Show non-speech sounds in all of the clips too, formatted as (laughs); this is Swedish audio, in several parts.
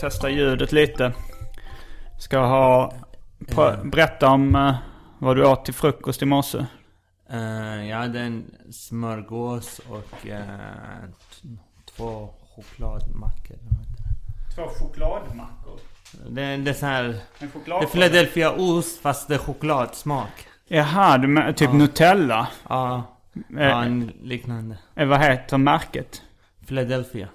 Testa, ljudet lite? Ska ha... Prö, berätta om eh, vad du åt till frukost i morse. Eh, jag hade en smörgås och eh, t- två chokladmackor. Två chokladmackor. Det, det är så här... En Det är Philadelphia ost fast det är chokladsmak. Jaha, du men, typ Nutella. Ja, Eh, ja en liknande. eh, vad heter märket? Philadelphia.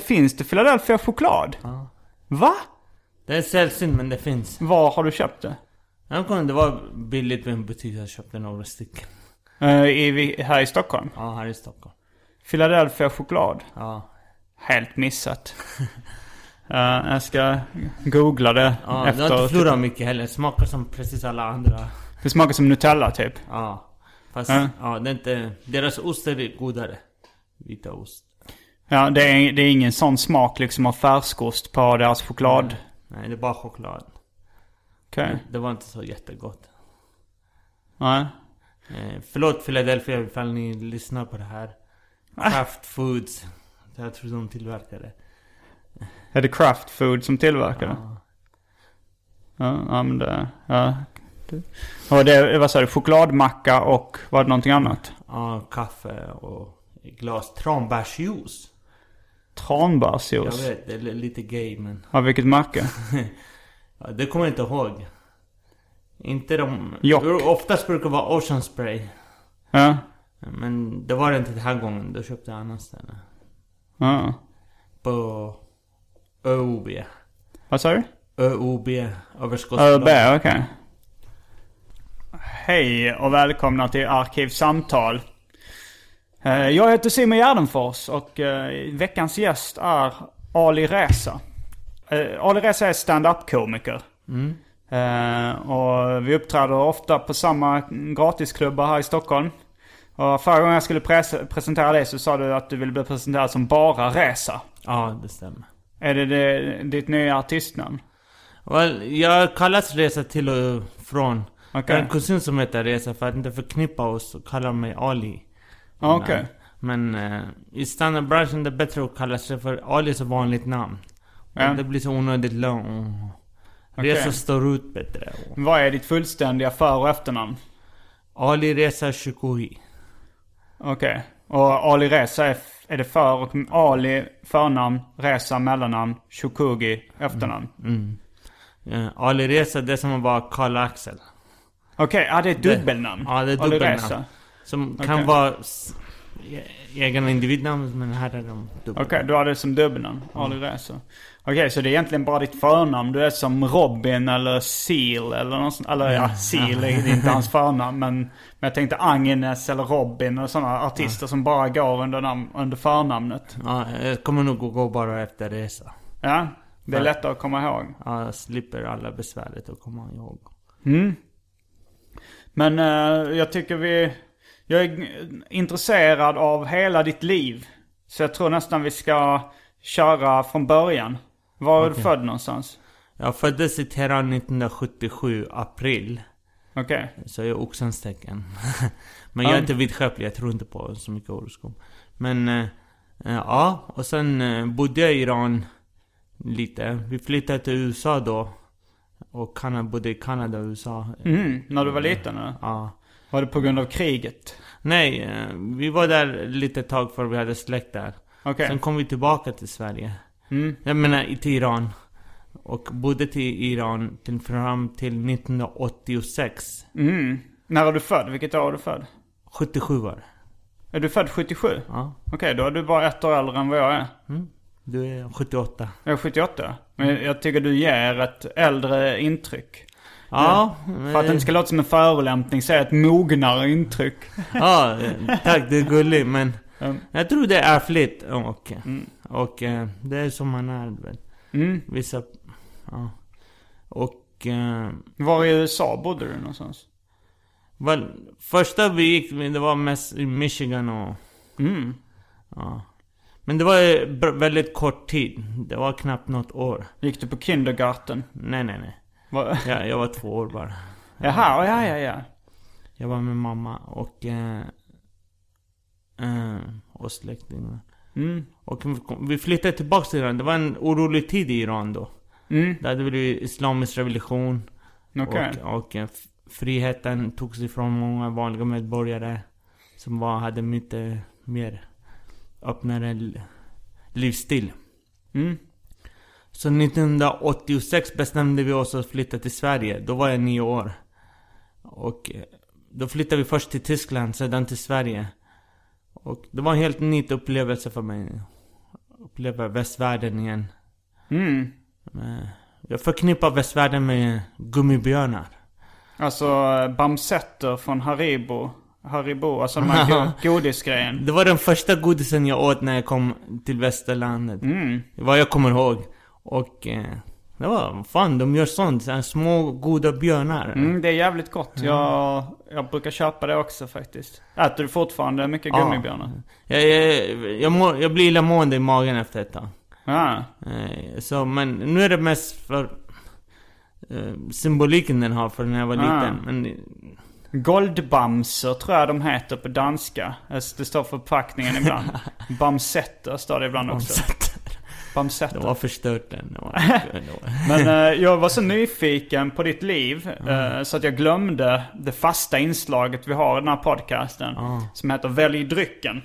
Finns det Philadelphia choklad? Ja. Va? Det är sällsynt men det finns. Var har du köpt det? Jag kommer det var billigt med en butik. Jag köpte några stycken. Eh, i, här i Stockholm? Ja, här i Stockholm. Philadelphia choklad. Ja. Helt missat. (laughs) Eh, jag ska googla det Ja, det har efter. inte florat mycket heller. Smakar som precis alla andra. Det smakar som Nutella typ. Ja. Fast, Ja. ja, det är inte... Deras ost är godare. Vita ost. Ja, det är, det är ingen sån smak liksom av färskost på deras choklad. Nej, det är bara choklad. Okej. Det var inte så jättegott. Nej. Eh, förlåt Philadelphia ifall ni lyssnar på det här. Kraft Foods. Jag tror de tillverkar det. Är det Kraft Food som tillverkar det? Ja. Ja, ja men det... Ja. Och det, vad sa du? Chokladmacka och var det någonting annat? Ja, kaffe och glas tranbärsjuice. Jag Tranbärsjuice? vet, det är lite gay men... Av vilket märke? (laughs) Ja, det kommer jag inte ihåg. Inte de... Jock. Oftast brukar det vara Ocean Spray. Ja. Men det var det inte den här gången. Då köpte jag annat ställe. ja. På ÖoB. Vad sa du? ÖoB. Överskottsbolag. ÖB, okej. Hej och välkomna till Arkivsamtal. Eh, Jag heter Simon Gärdenfors och eh, veckans gäst är Ali Reza. Eh, Ali Reza är stand-up-komiker. Eh, Och vi uppträder ofta på samma gratisklubbar här i Stockholm. Och förra gången jag skulle pres- presentera dig så sa du att du ville bli presenterad som bara Reza. Ja, det stämmer. Är det, det ditt nya artistnamn? Well, jag kallas Resa till och från. Okej. Jag har en kusin som heter Resa för att inte förknippa oss och kallar mig Ali. Ah, Okej. Men eh, i standardbranschen det är bättre att kalla sig för Ali så vanligt namn. Ja. Det blir så onödigt långt. Resa står ut bättre. Vad är ditt fullständiga för och efternamn? Ali Reza Shukui. Okej. Och Ali Reza är, är det för och Ali förnamn, Reza mellannamn, Shukugi efternamn. Eh, Ali Reza det är som att vara Karl Axel. Okej, ja det är ett Det- dubbelnamn. Ja, det är Ali dubbelnamn. Reza. Som Okej. kan vara egna individnamn men här är de dubbla. Okej, du har det som dubbelnamn. Ali Reza. Okej, så det är egentligen bara ditt förnamn. Du är som Robin eller Seal eller något sånt. Eller ja, Seal är (laughs) inte hans förnamn. Men, men jag tänkte Agnes eller Robin och sådana artister som bara går under, namn, under förnamnet. Ja, jag kommer nog gå bara efter Reza. Ja, det är Ja. lättare att komma ihåg. Ja, jag slipper alla besväret att komma ihåg. Men eh, jag tycker vi... Jag är intresserad av hela ditt liv. Så jag tror nästan vi ska köra från början. Var är du född någonstans? Jag föddes i Teheran 1977, april. Okej. Så jag är oxens tecken. (laughs) Men jag är inte vidskeplig, jag tror inte på så mycket horoskop. Men, eh, ja. Och sen eh, bodde jag i Iran lite. Vi flyttade till USA då. Och Kanada, bodde i Kanada och USA. Mm, när du var liten eller? Ja. Var det på grund av kriget? Nej, eh, vi var där lite tag för vi hade släkt där. Okej. Sen kom vi tillbaka till Sverige. Mm. Jag menar till Iran. Och bodde till Iran till, fram till 1986. Mm. När är du född? Vilket år är du född? 77 var det. Är du född 77? Ja. Okej, då är du bara ett år äldre än vad jag är. Du är 78. Jag är 78. Men jag tycker du ger ett äldre intryck. Ja. För att det inte ska låta som en förolämpning, säg ett mognare intryck. Ja, tack. Du är gullig. Men Mm. jag tror det är ärftligt. Och, och eh, det är som man är. Mm. Vissa... Ja. Och... eh, Var i USA bodde du någonstans? Väl, första vi gick, det var mest i Michigan och... Mm. Ja. Men det var väldigt kort tid. Det var knappt något år. Gick du på kindergarten? Nej, nej, nej. Var... Jag, jag var två år bara. Jaha, ja, ja, ja. Jag var med mamma och... Eh, eh, och släktingar. Mm. Och vi flyttade tillbaka till Iran. Det var en orolig tid i Iran då. Mm. Det hade blivit islamisk revolution. Okej. Och, och eh, friheten togs ifrån många vanliga medborgare. Som var, hade mycket mer öppnare livsstil. Mm. Så 1986 bestämde vi oss att flytta till Sverige. Då var jag nio år. Och eh, då flyttade vi först till Tyskland, sedan till Sverige. Och det var en helt ny upplevelse för mig. Uppleva västvärlden igen. Mm. Eh, Jag förknippar västvärlden med gummibjörnar. Alltså eh, Bamsetter från Haribo. Haribo, alltså de här (laughs) go- godisgrejen. Det var den första godisen jag åt när jag kom till västerlandet. Mm. Vad jag kommer ihåg. Och eh, det var, fan de gör sånt. Så små goda björnar. Mm, det är jävligt gott. Jag, jag brukar köpa det också faktiskt. Äter du fortfarande mycket Ja. gummibjörnar? Jag, jag, jag, må, jag blir illamående i magen efter ett tag. Ja. Eh, så, men nu är det mest för eh, symboliken den har för när jag var liten. Men Goldbamser tror jag de heter på danska. Alltså, Det står för förpackningen ibland. (laughs) Bamsetter står det ibland också. Det Bamsetter. var förstört den. (laughs) Men eh, jag var så nyfiken på ditt liv eh, så att jag glömde det fasta inslaget vi har i den här podcasten. Som heter Välj drycken.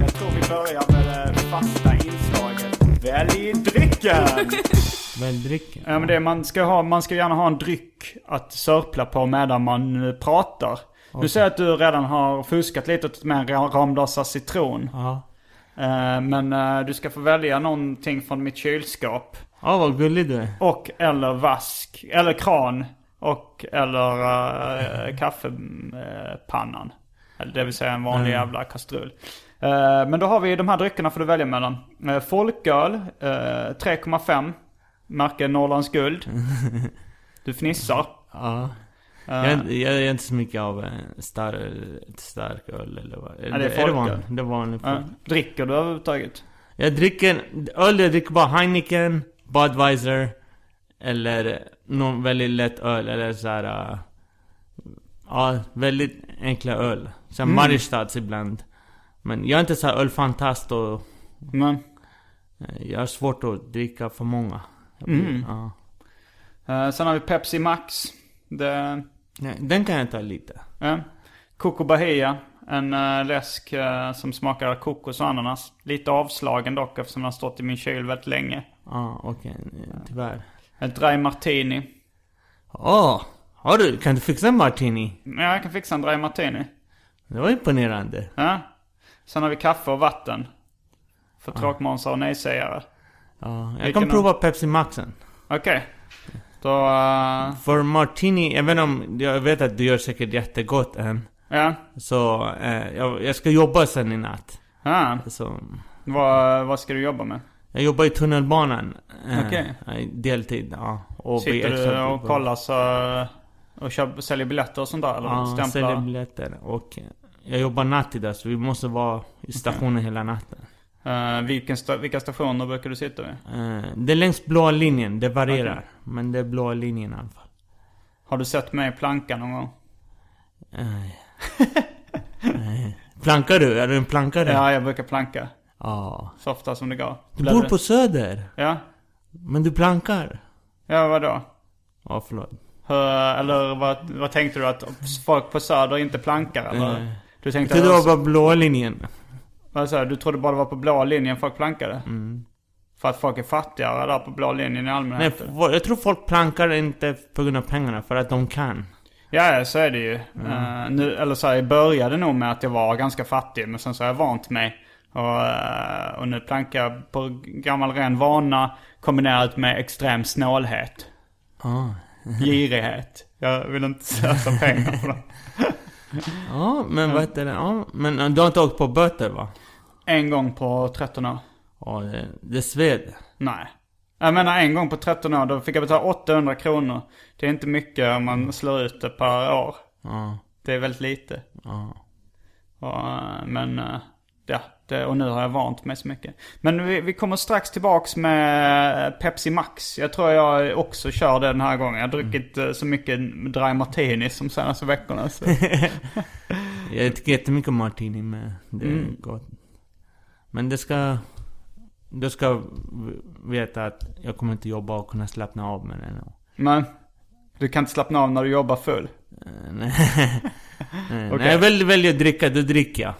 Jag tror vi börjar med det fasta inslaget. Välj drycken! (laughs) Väl drycken. Ja men det man ska ha, man ska gärna ha en dryck att sörpla på medan man eh, pratar. Nu ser jag att du redan har fuskat lite med en Ramlösa citron. Ja. Eh, Men eh, du ska få välja någonting från mitt kylskåp. Ja, vad gullig du är. Och eller vask. Eller kran. Och eller uh, kaffepannan. Det vill säga en vanlig jävla kastrull. Men då har vi de här dryckerna får du välja mellan. Folköl, eh, 3,5. Märke Norrlands guld. (laughs) Du fnissar. Ja. Jag, är- jag är inte så mycket av star, stark öl eller vad. det är det folköl. vanligt? Det är vanlig Ja, dricker du överhuvudtaget? Jag dricker, öl jag dricker bara Heineken, Budweiser Eller någon väldigt lätt öl eller så här. äh, Ja, väldigt enkla öl. Sen Mm. Mariestads ibland. Men jag är inte så här ölfantast och Men, eh, jag har svårt att dricka för många. Blir- Mm. Ja. eh, sen har vi Pepsi Max. Det, Nej, den kan jag ta lite. ja. Coco Bahia. En uh, läsk eh, som smakar kokos och ananas. Lite avslagen dock eftersom den har stått i min kyl väldigt länge. Ja, okej. eh, Tyvärr. En dry martini. Åh! har du? Kan du fixa en martini? Ja, jag kan fixa en dry martini. Det var imponerande. Ja. Sen har vi kaffe och vatten. För tråkmånsar och nejsägare. Ja, jag Vilken kan prova Pepsi Maxen. Okej. Då, eh, För martini, även om jag vet att du gör säkert jättegott än. ja. Så eh, jag, jag ska jobba sen i natt. ja. Så, Vad, vad ska du jobba med? jag jobbar i tunnelbanan. Eh, Okej. i Deltid, ja. Och Sitter du och kollar så, och köper, säljer biljetter och sånt där? Eller Ja, stämplar? säljer biljetter. Och jag jobbar natt idag så vi måste vara i stationen hela natten. Eh, vilken sta- vilka stationer brukar du sitta vid? Eh, det är längs blåa linjen, det varierar. Men det är blåa linjen i alla fall. Har du sett mig planka någon gång? Nej. Nej. Plankar du? Är du en plankare? Ja, jag brukar planka. Ja. Så ofta som det går. Du bor på Söder? Ja. Men du plankar? Ja, vadå? Ja, förlåt. Hur, eller vad, vad tänkte du? Att folk på Söder inte plankar eller? Nej. Du Jag tänkte trodde det var bara blåa linjen. Sa du? Trodde bara det var på blå linjen folk plankade? Mm. För att folk är fattigare där på blå linjen i Nej, allmänhet? f- jag tror folk plankar inte på grund av pengarna, för att de kan. Ja, så är det ju. Mm. Eh, nu, eller så här, jag började nog med att jag var ganska fattig, men sen så har jag vant mig. Och, eh, och nu plankar jag på gammal ren vana kombinerat med extrem snålhet. Ah. Girighet. Jag vill inte slösa pengar på det. (laughs) Ja, men vad heter det? Ja, men eh, du har inte åkt på böter va? En gång på 13 år. Ja, det, det sved. Nej. Jag menar en gång på 13 år, då fick jag betala 800 kronor. Det är inte mycket om man slår ut det per år. Ja, Det är väldigt lite. ja. Och, eh, men, eh, ja, det, och nu har jag vant mig så mycket. Men vi, vi kommer strax tillbaks med Pepsi Max. Jag tror jag också kör det den här gången. Jag har druckit eh, så mycket dry martini som senaste veckorna. Så. (laughs) Jag tycker jättemycket om martini med. Det är Mm. gott. Men det ska... Du ska veta att jag kommer inte jobba och kunna slappna av med det. nu. Men du kan inte slappna av när du jobbar full. Eh, Nej. (laughs) Nej, Okej. När jag väl väljer att dricka, då dricker jag.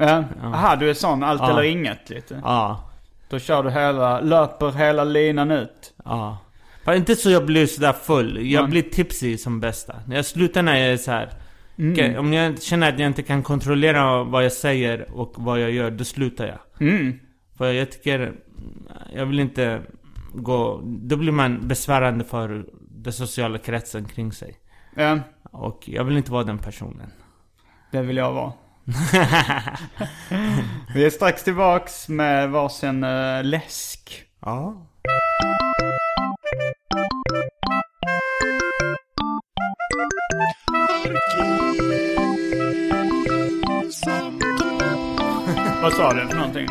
Ja. Aha, du är sån allt eller inget lite. Ja. Då kör du hela, löper hela linan ut. Ja. Fast inte så jag blir sådär full. Jag blir tipsy som bästa. Jag slutar när jag är så här. Mm. Okej, om jag känner att jag inte kan kontrollera vad jag säger och vad jag gör, då slutar jag. Mm. För jag tycker... Jag vill inte gå... Då blir man besvärande för den sociala kretsen kring sig. Ja, Och jag vill inte vara den personen. det vill jag vara. (laughs) Vi är strax tillbaks med varsin uh, läsk. Ja. Vad sa du för någonting?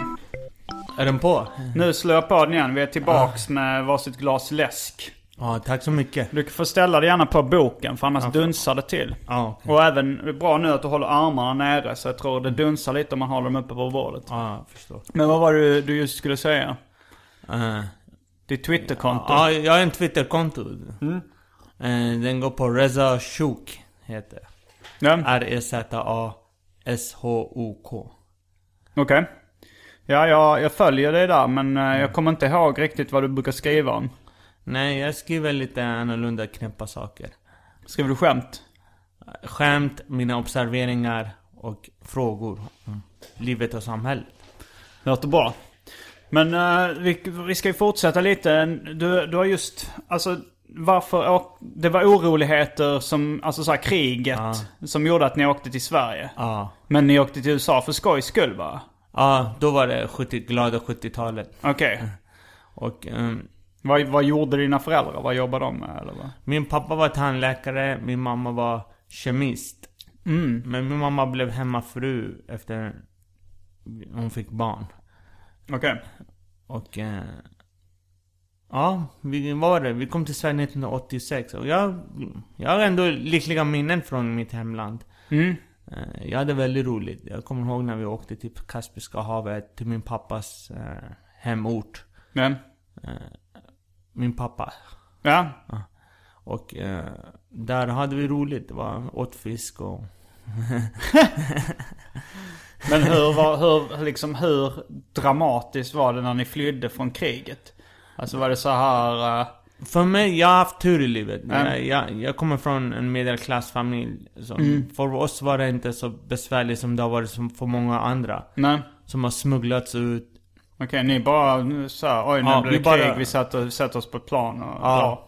Är den på? Nu slår jag på den igen. Vi är tillbaks med varsitt glas läsk. Ja, tack så mycket. Du får ställa dig gärna på boken för annars dunsar det till. Ja, okej. Och även, bra nu att du håller armarna nere så jag tror det dunsar lite om man håller dem uppe på bordet. Ja, förstår. Men vad var det du just skulle säga? Eh, Ditt Twitterkonto? Ja, jag har en Twitterkonto. Eh, Den går på Reza Shok, heter Ja. R-E-Z-A-S-H-O-K. Okej. Ja, jag, jag följer dig där men eh, jag kommer inte ihåg riktigt vad du brukar skriva om. Nej, jag skriver lite annorlunda knäppa saker. Skriver du skämt? Skämt, mina observeringar och frågor. om Livet och samhället. Låter bra. Men eh, vi, vi ska ju fortsätta lite. Du, du har just, alltså varför åk, Det var oroligheter som, alltså så här kriget. Som gjorde att ni åkte till Sverige. Ja. Men ni åkte till USA för skojs skull va? Ja, då var det 70, glada 70-talet. Okej. Och ehm, Vad, vad gjorde dina föräldrar? Vad jobbade de med eller vad? min pappa var tandläkare, min mamma var kemist. Men min mamma blev hemmafru efter hon fick barn. Okej. Och... Eh, ja, vi var det. Vi kom till Sverige 1986. Och jag, jag har ändå lyckliga minnen från mitt hemland. Mm. Eh, jag hade väldigt roligt. Jag kommer ihåg när vi åkte till Kaspiska havet, till min pappas eh, hemort. Men, Min pappa. ja. Och eh, där hade vi roligt. Det var åt fisk och... (laughs) Men hur, var, hur, liksom, hur dramatiskt var det när ni flydde från kriget? Alltså var det så här... eh, För mig, jag har haft tur i livet. Ja. Jag, jag, jag kommer från en medelklassfamilj. Så Mm. För oss var det inte så besvärligt som det har varit som för många andra. nej. Som har smugglats ut. Okej, ni bara så här, oj nu Ja, blir vi det bara- krig, vi sätter, sätter oss på ett plan och Ja.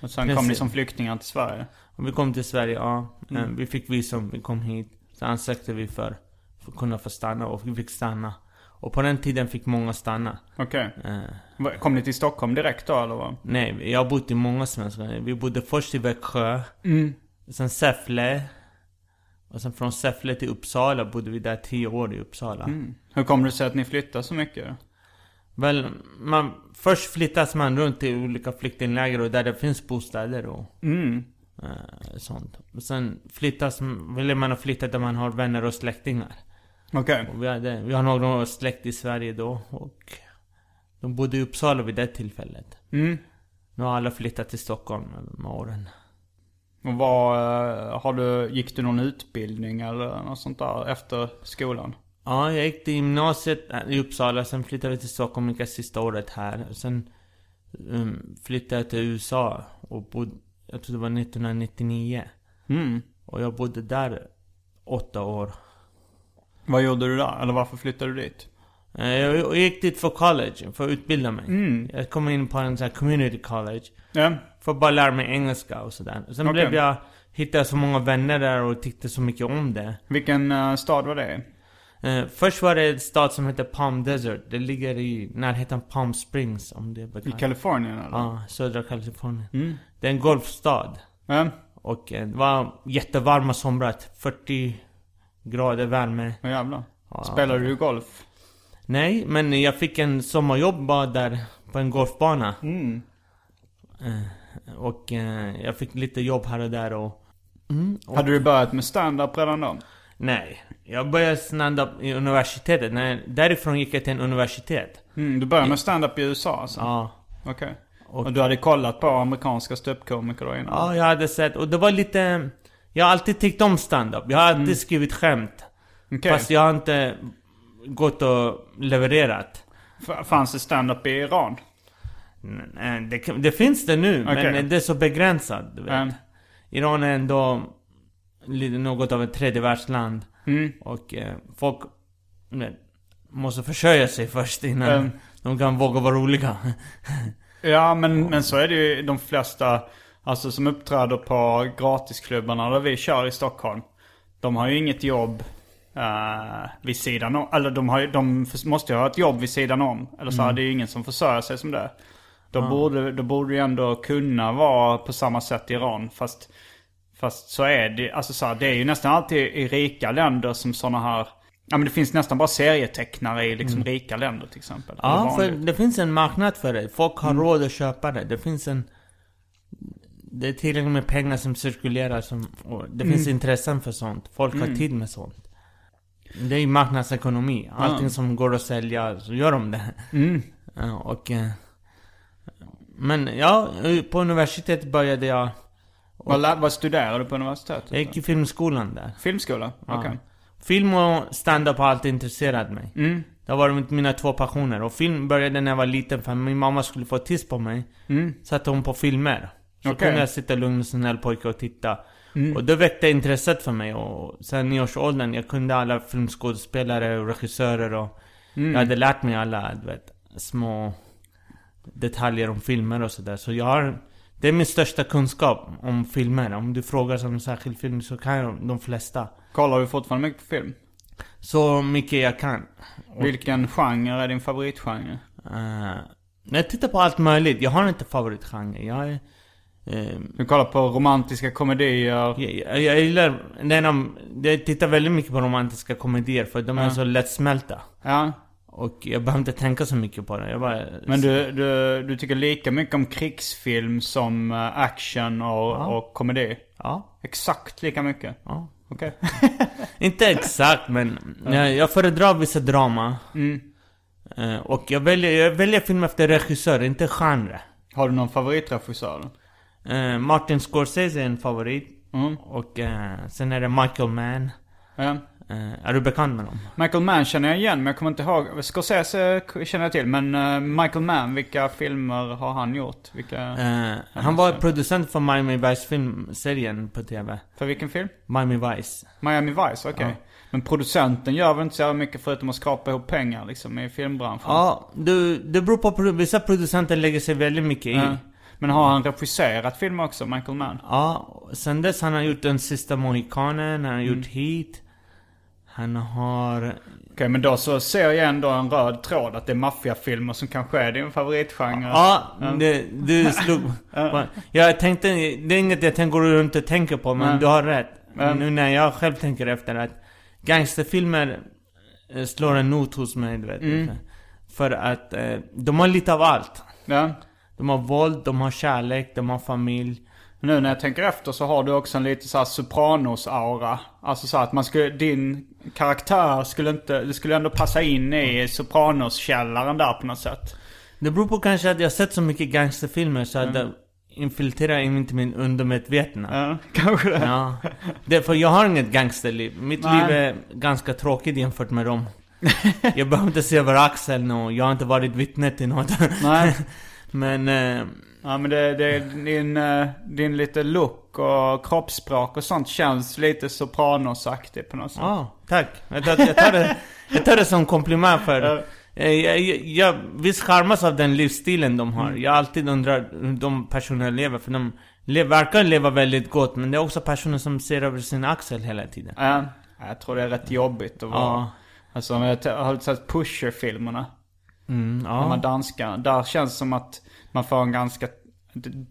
Och sen kom Precis. ni som flyktingar till Sverige. Och vi kom till Sverige, ja. Mm. Eh, Vi fick visum, vi kom hit. Så ansökte vi för, för att kunna få stanna och vi fick stanna. Och på den tiden fick många stanna. Okej. Eh, Va- Kom ni till Stockholm direkt då eller vad? nej, jag har bott i många svenska. Vi bodde först i Växjö. Mm. Sen Säffle. Och sen från Säffle till Uppsala bodde vi där tio år i Uppsala. Hur kommer det sig att ni flyttar så mycket? Väl, man, först flyttas man runt till olika flyktingläger och där det finns bostäder och Mm. eh, sånt. Och sen flyttas, vill man flytta där man har vänner och släktingar. Okej. Och vi, hade, vi har några släkt i Sverige då och de bodde i Uppsala vid det tillfället. Mm. Nu har alla flyttat till Stockholm med åren. Och vad, eh, har du, gick du någon utbildning eller något sånt där efter skolan? Ja, jag gick till gymnasiet i Uppsala, sen flyttade vi till Stockholm, gick sista året här. Sen um, flyttade jag till USA och bodde, jag tror det var 1999. Mm. Och jag bodde där åtta år. Vad gjorde du där? Eller varför flyttade du dit? Eh, Jag gick dit för college, för att utbilda mig. Mm. Jag kom in på en sån här community college. Ja. För att bara lära mig engelska och sådär. Sen Okej. blev jag, hittade så många vänner där och tyckte så mycket om det. Vilken eh, stad var det? Eh, först var det en stad som heter Palm Desert. Det ligger i närheten Palm Springs om det är I bekant. Kalifornien eller? Ja, södra Kalifornien. Mm. Det är en golfstad. Ja. Och eh, det var jättevarma somrar. 40 grader värme. Vad jävlar. Ja. Spelar du golf? Nej, men jag fick en sommarjobb bara där på en golfbana. Mm. Eh, och eh, jag fick lite jobb här och där och... Mm, och Hade du börjat med stand-up redan då? Nej, jag började stand-up i universitetet. Nej, därifrån gick jag till en universitet. Mm, du började med stand-up i USA alltså? Ja. Okej. Och- Och du hade kollat på amerikanska ståuppkomiker då innan? Ja, jag hade sett. Och det var lite... Jag har alltid tyckt om stand-up. Jag har alltid skrivit skämt. Okej. Fast jag har inte gått och levererat. F- Fanns det stand-up i Iran? Nej, Det, det finns det nu, Okej. men det är så begränsat. Du vet. Mm. Iran är ändå något av ett tredje världsland. Mm. Och eh, folk vet, måste försörja sig först innan Mm. de kan våga vara roliga. (laughs) Ja, men, men så är det ju de flesta, alltså som uppträder på gratisklubbarna där vi kör i Stockholm. De har ju inget jobb eh, vid sidan om. Eller de, har ju, de måste ju ha ett jobb vid sidan om. Eller så är det ju ingen som försörjer sig som det. Då, borde, då borde ju ändå kunna vara på samma sätt i Iran. Fast, fast så är det, alltså så här, det är ju nästan alltid i rika länder som sådana här Ja men det finns nästan bara serietecknare i liksom rika länder till exempel. Ja, för det finns en marknad för det. Folk Mm. har råd att köpa det. Det finns en... Det är tillräckligt med pengar som cirkulerar som... Det finns Mm. intressen för sånt. Folk har tid med sånt. Det är ju marknadsekonomi. Allting som går att sälja, så gör de det. Mm. Ja, och... eh, Men ja, på universitetet började jag... Vad, vad studerar du på universitetet? Jag gick i filmskolan där. Filmskola? Okej. Ja. Film och stand-up har alltid intresserat mig. Mm. Det har varit mina två passioner. Och film började när jag var liten för min mamma skulle få tips på mig. Mm. Satte hon på filmer. Så Okej. kunde jag sitta lugn och snäll pojke och titta. Och det väckte intresset för mig. Och sen i årsåldern, jag kunde alla filmskådespelare och regissörer och... Jag hade lärt mig alla, du vet, små detaljer om filmer och sådär. Så jag har... Det är min största kunskap om filmer. Om du frågar som en särskild film så kan jag de flesta. Kollar du fortfarande mycket på film? Så mycket jag kan. Vilken genre är din favoritgenre? Uh, jag tittar på allt möjligt. Jag har inte favoritgenre. Jag är... eh, Du kollar på romantiska komedier? jag, jag, jag gillar... Den om, jag tittar väldigt mycket på romantiska komedier för de är så lättsmälta. Ja. Och jag behöver inte tänka så mycket på det. Jag bara... Men du, du, du tycker lika mycket om krigsfilm som eh, action och, Ja. och komedi? Ja. Exakt lika mycket? ja. Okej. (laughs) Inte exakt men jag, jag föredrar vissa drama. Mm. Eh, och jag väljer, jag väljer film efter regissör, inte genre. Har du någon favoritregissör? Eh, Martin Scorsese är en favorit. Mm. Och sen är det Michael Mann. Ja. Eh, är du bekant med dem? Michael Mann känner jag igen, men jag kommer inte ihåg. Scorsese känner jag till, men eh, Michael Mann, vilka filmer har han gjort? Vilka, Eh, han var producent för Miami Vice filmserien på TV. för vilken film? Miami Vice. Miami Vice, okej. Ja. Men producenten gör väl inte så mycket förutom att skrapa ihop pengar liksom i filmbranschen? Ja, du, det beror på... Vissa producenter lägger sig väldigt mycket i. Men har han regisserat film också, Michael Mann? Ja, sen dess han har gjort Den Sista Mohikanen, han har Mm. gjort Heat. Han har... Okej, men då så ser jag ändå en röd tråd att det är maffiafilmer som kanske är din favoritgenre. Ja, det, du slog... (laughs) Jag tänkte... Det är inget jag tänker runt och tänker på, men Nej. du har rätt. Men- Nu när jag själv tänker efter att gangsterfilmer eh, slår en not hos mig, du vet. Mm. För att eh, de har lite av allt. Ja. De har våld, de har kärlek, de har familj. Nu när jag tänker efter så har du också en lite så här Sopranos-aura. Alltså så att man skulle, din karaktär skulle inte, det skulle ändå passa in i Sopranos-källaren där på något sätt. Det beror på kanske att jag sett så mycket gangsterfilmer så att det infiltrerar in inte min undermedvetna. Ja, (laughs) kanske det. Ja. Det, för jag har inget gangsterliv. Mitt Nej. liv är ganska tråkigt jämfört med dem. (laughs) jag behöver inte se över axeln och jag har inte varit vittne till något. Nej. (laughs) Men... Eh, Ja men det, det din, eh, din lite look och kroppsspråk och sånt känns lite Sopranos-aktigt på något sätt. Ja, tack. Jag tar, jag tar, det, jag tar det som komplimang för... Eh, Jag, jag, jag visst charmas av den livsstilen de har. Jag alltid undrar hur de personerna lever. För de le, verkar leva väldigt gott. Men det är också personer som ser över sin axel hela tiden. Ja, jag tror det är rätt jobbigt att vara... Ja. Alltså jag har sett Pusher-filmerna. Mm, De här ja. danskarna. Där känns det som att man får en ganska...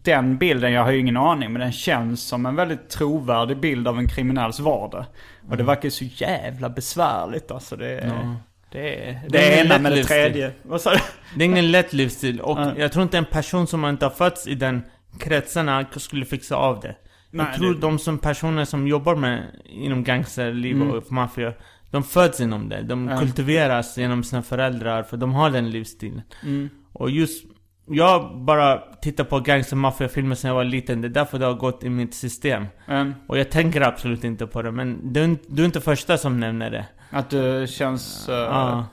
Den bilden, jag har ju ingen aning, men den känns som en väldigt trovärdig bild av en kriminells vardag. Och det verkar ju så jävla besvärligt alltså. Det Ja. det är, det Det är ena med det tredje. Vad sa du? Det är ingen lätt livsstil. Och Ja. jag tror inte en person som inte har fötts i den kretsarna skulle fixa av det. Nej, jag tror det- de som personer som jobbar med inom gangsterliv Mm. och maffia De föds inom det. De kultiveras genom sina föräldrar för de har den livsstilen. Mm. Och just Jag bara tittar på gangster maffiafilmer sedan jag var liten. Det är därför det har gått i mitt system. Men Och jag tänker absolut inte på det. Men du, är du är inte första som nämner det. att du känns... eh, Ja.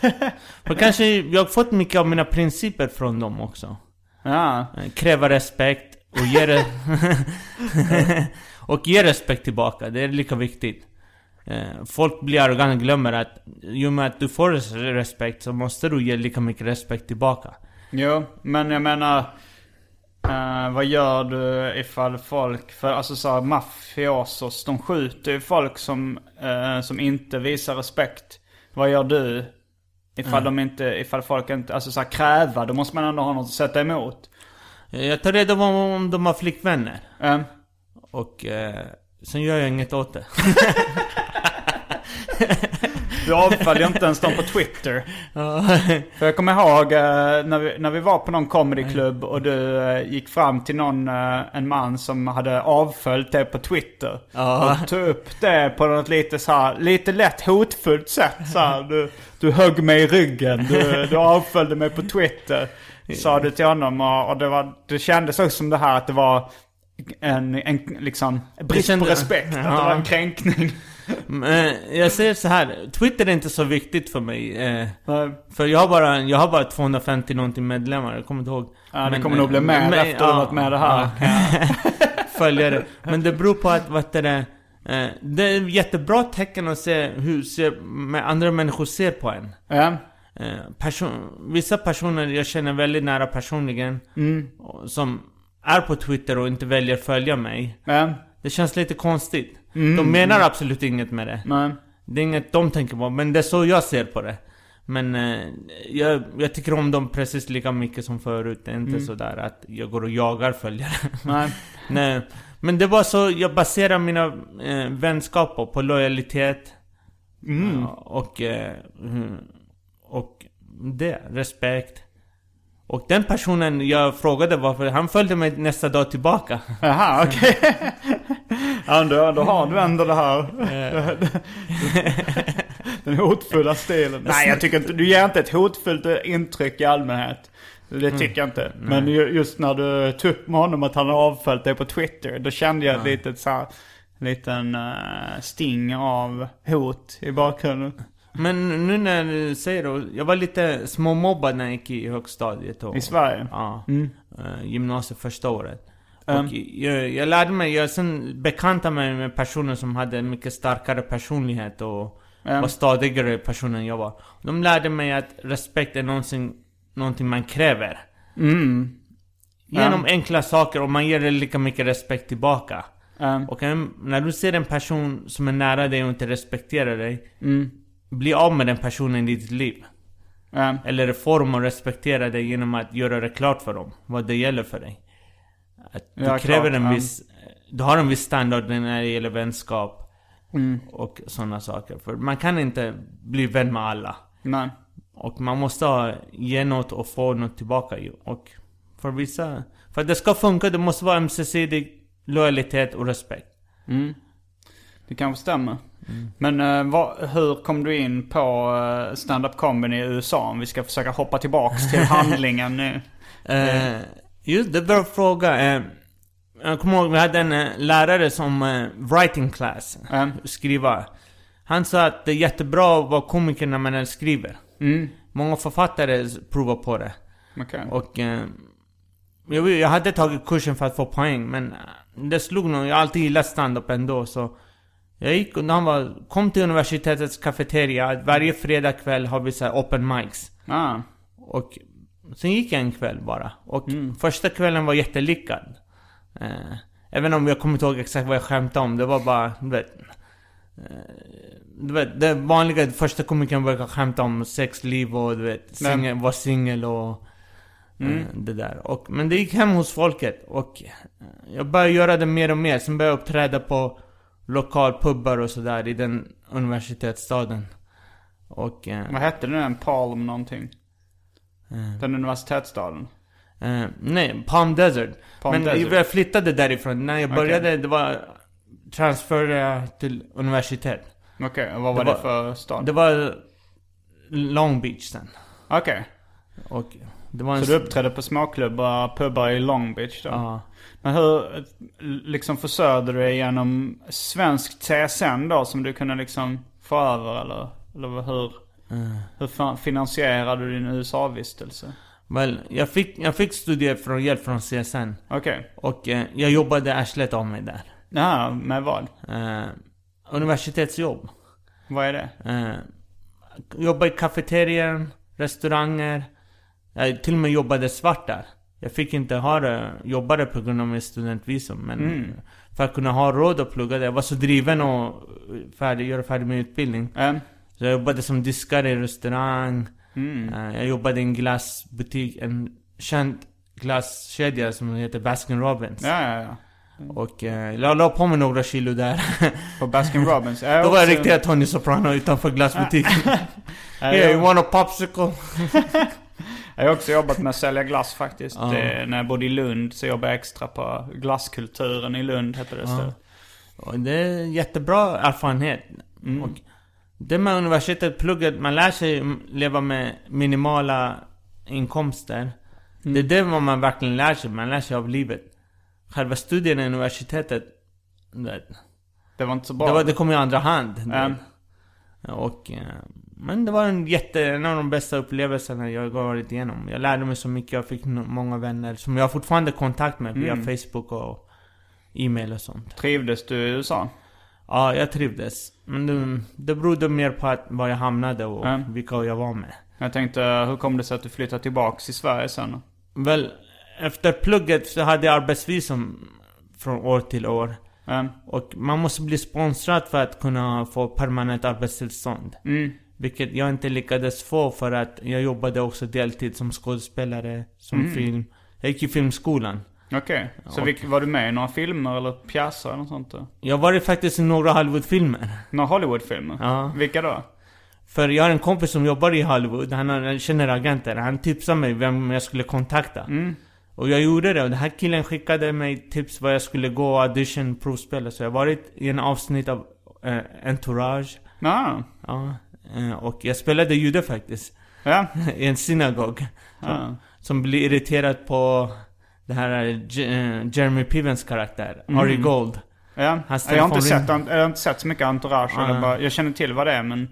(laughs) För kanske jag har fått mycket av mina principer från dem också. ja. Kräva respekt och ge det... (laughs) och ge respekt tillbaka, det är lika viktigt. Eh, Folk blir arroganta och glömmer att i och med att du får res- respekt så måste du ge lika mycket respekt tillbaka. Jo, men jag menar... eh, vad gör du ifall folk, för alltså så här, mafiosos, de skjuter ju folk som, eh, som inte visar respekt. Vad gör du ifall de inte, ifall folk inte, alltså så här, kräva, då måste man ändå ha något att sätta emot. Jag tar reda på om de har flickvänner. Eh, Och eh, sen gör jag inget åt det. (laughs) du avföljer inte ens dem på Twitter. För jag kommer ihåg eh, när, vi, när vi var på någon comedyklubb och du eh, gick fram till någon, eh, en man som hade avföljt det på Twitter. Och tog upp det på något lite så här, lite lätt hotfullt sätt så här, du, du högg mig i ryggen, du, du avföljde mig på Twitter. Sa du till honom och, och det, var, det kändes också som det här att det var en, en liksom, brist på respekt. Att det var en kränkning. Men jag säger så här, Twitter är inte så viktigt för mig. Eh, för jag har bara, jag har bara 250 någonting medlemmar, jag kommer inte ihåg. Ja, det Men, kommer nog bli eh, med men- efter att ha varit med det här. ja. (laughs) Följare. Men det beror på att, vad heter det, eh, det är ett jättebra tecken att se hur med andra människor ser på en. Ja. Eh, person, vissa personer jag känner väldigt nära personligen, Mm. som är på Twitter och inte väljer följa mig. Ja. Det känns lite konstigt. Mm. De menar absolut inget med det. Men, Det är inget de tänker på, men det är så jag ser på det. Men eh, jag, jag tycker om dem precis lika mycket som förut. Det är inte sådär att jag går och jagar följare. nej. (laughs) Nej. Men det var så, jag baserar mina eh, vänskap på, lojalitet. Mm. Ja, och, eh, mm, och det, respekt. Och den personen jag frågade varför, han följde mig nästa dag tillbaka. Jaha, okej. (laughs) ja, då, då har du ändå det här. Den hotfulla stilen. Nej, jag tycker inte, du ger inte ett hotfullt intryck i allmänhet. Det tycker jag inte. Men ju- just när du tog upp med honom att han har avföljt dig på Twitter. Då kände jag ett litet så här, liten uh, sting av hot i bakgrunden. Men nu när du säger det, jag var lite småmobbad när jag gick i högstadiet och, I Sverige? Ja. Mm. eh, gymnasiet första året. Och jag, jag lärde mig, jag sen bekantade mig med personer som hade en mycket starkare personlighet och Mm. var stadigare personer än jag var. De lärde mig att respekt är någonting, någonting man kräver. Mm. Genom enkla saker och man ger det lika mycket respekt tillbaka. Och en, när du ser en person som är nära dig och inte respekterar dig, Mm. bli av med den personen i ditt liv. Eller dem att respektera dig genom att göra det klart för dem vad det gäller för dig. Att du Ja, kräver klart, en viss du har en viss standard när det gäller vänskap. Och sådana saker. För man kan inte bli vän med alla. Nej. Och man måste ha, ge något och få något tillbaka ju. Och för vissa... För att det ska funka, det måste vara ömsesidig lojalitet och respekt. Det kanske stämmer. Men eh, vad, hur kom du in på uh, stand-up comedy i USA? Om vi ska försöka hoppa tillbaks till (laughs) handlingen nu. Eh, just det, bra fråga. Eh, jag kommer ihåg, vi hade en eh, lärare som eh, writing class. Mm. Skriva. Han sa att det är jättebra att vara komiker när man skriver. Mm. Många författare provar på det. Okej. Och jag, jag hade tagit kursen för att få poäng men det slog nog. Jag har alltid gillat stand-up ändå så jag gick och han var, kom till universitetets kafeteria. Varje fredag kväll har vi så open mics. Ah. Och sen gick jag en kväll bara. Och första kvällen var jättelyckad. Eh, även om jag kommer inte ihåg exakt vad jag skämtade om. Det var bara, du vet. Eh, du vet, det vanliga, första komikern brukar skämta om sexliv och du vet, singel, vara singel och eh, det där. Och, men det gick hem hos folket och eh, jag började göra det mer och mer. Sen började jag uppträda på lokalpubbar och sådär i den universitetsstaden. Och... Vad hette den? Palm någonting? Den universitetsstaden? Eh, nej, Palm Desert. Palm Men Desert. jag flyttade därifrån. När jag började, det var transfer eh, till universitet. Okej, och vad var Det det, var- för stad? Det var Long Beach sen. Okej. Och det var en... Så du uppträdde på småklubbar, pubbar i Long Beach då? Ja. Men hur, liksom försörjde du dig genom svensk TSN då som du kunde liksom få över eller? Eller hur? Hur fa- finansierade du din USA-vistelse? Väl, jag fick, jag fick studier från hjälp från CSN. Okej. Och eh, jag jobbade arslet av mig där. Ja, med vad? Eh, universitetsjobb. Vad är det? Eh, jobba i kafeterier, restauranger. Jag till och med jobbade svart där. Jag fick inte ha det, jobba där på grund av mitt studentvisum. Men för att kunna ha råd att plugga där. Jag var så driven och färdig, göra färdig min utbildning. Mm. Så jag jobbade som diskare i restaurang. Eh, jag jobbade i en glassbutik, en känd glasskedja som heter Baskin Robbins. Ja, ja, ja. Och eh, jag la på mig några kilo där. På Baskin Robbins. Jag (laughs) Då var jag riktiga Tony Soprano utanför glassbutiken. (laughs) (laughs) Here, you want a popsicle? Jag har också jobbat med att sälja glass faktiskt. Ja. Det, när jag bodde i Lund så jobbade jag extra på glasskulturen i Lund hette det så. Och det är jättebra erfarenhet. Och det med universitetet, plugget, man lär sig leva med minimala inkomster. Det är det vad man verkligen lär sig. Man lär sig av livet. Själva studierna i universitetet, det, Det var inte så bra. det, var, det kom i andra hand. Ja. Och, eh, men det var en jätte, en av de bästa upplevelserna jag varit igenom. Jag lärde mig så mycket, jag fick många vänner som jag fortfarande har kontakt med via Facebook och e-mail och sånt. Trivdes du i USA? Ja, jag trivdes. Men det, det berodde mer på att var jag hamnade och Ja. vilka jag var med. Jag tänkte, hur kom det sig att du flyttade tillbaks till Sverige sen? Väl, efter plugget så hade jag arbetsvisum från år till år. Ja. Och man måste bli sponsrad för att kunna få permanent arbetstillstånd. Mm. Vilket jag inte lyckades få för att jag jobbade också deltid som skådespelare, som Mm. film. Jag gick i filmskolan. Okej. Så Och- vilk, var du med i några filmer eller pjäser eller något sånt då? Jag har varit faktiskt i några Hollywoodfilmer. Några Hollywoodfilmer? Ja. Vilka då? För jag har en kompis som jobbar i Hollywood, han har- känner agenter. Han tipsade mig vem jag skulle kontakta. Mm. Och jag gjorde det och den här killen skickade mig tips vad jag skulle gå audition provspela. Så jag har varit i en avsnitt av eh, Entourage. Ja. Ja. Eh, och jag spelade jude faktiskt. Ja. (laughs) I en synagog. Som, Ja. som blir irriterad på det här eh, J- eh, Jeremy Pivens karaktär. Mm. Ari Gold. Ja. Jag har, inte sett, jag har inte sett så mycket Entourage. Ja. Jag, bara, jag känner till vad det är men...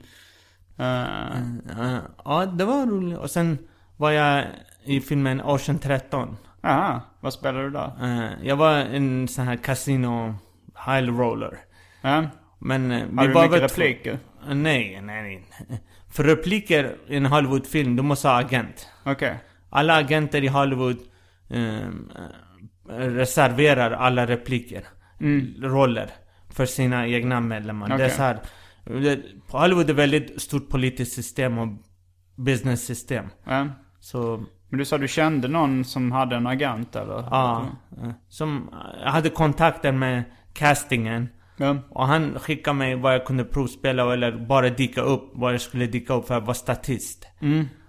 Eh, ja, det var roligt. Och sen var jag i filmen Ocean 13. Aha. Vad spelar du? Eh, jag var en sån här casino high roller. Ja. Men vi Har du var mycket repliker? Nej, nej, nej. För repliker i en Hollywoodfilm, du måste ha agent. Okej. Alla agenter i Hollywood reserverar alla repliker. Roller. För sina egna medlemmar. Det är så här. det- Hollywood är väldigt stort politiskt system och business system. Ja. Så Men du sa du kände någon som hade en agent eller? Ja. eh, Som hade kontakter med castingen. Ja. Och han skickade mig vad jag kunde provspela eller bara dyka upp. Vad jag skulle dyka upp för att vara statist.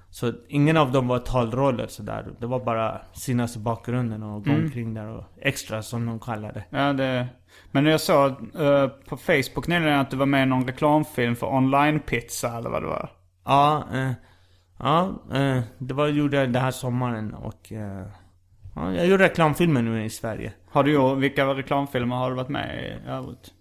Så ingen av dem var talroller sådär. Det var bara synas i bakgrunden och gå omkring där och extra som de kallar det. Ja, det... Men jag såg eh, på Facebook nyligen att du var med i någon reklamfilm för online-pizza eller vad det var. Ja, eh, ja eh, det var, gjorde jag den här sommaren och... Ja, jag gjorde reklamfilmer nu i Sverige. Har du gjort, vilka reklamfilmer har du varit med i övrigt?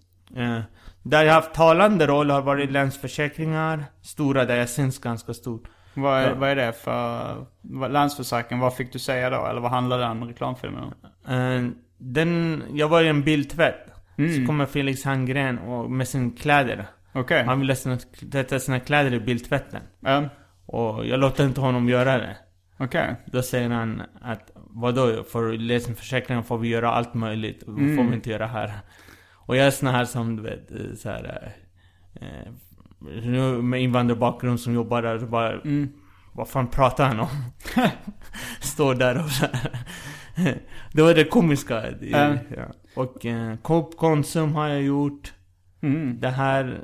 Där jag haft talande roll har varit Länsförsäkringar, Stora där jag syns ganska stort. Vad är, Ja. vad är det för Länsförsäkring? Vad fick du säga då? Eller vad handlar den reklamfilmen om? Eh, den, jag var i en bildtvätt. Så kommer Felix Hangren och med sina kläder. Okej. Han ville tvätta sina kläder i bildtvätten. Ja, Och jag låter inte honom göra det. Okej. Då säger han att vadå, för läsningsförsäkringen får vi göra allt möjligt. Och får vi inte göra här. Och jag är sån här som du vet, eh, så här, eh, nu med invandrarbakgrund som jobbar där, så bara, vad fan pratar han om? (laughs) Står där och så här. Det var det komiska. Ja. Ja. Och eh, Konsum har jag gjort. Det här,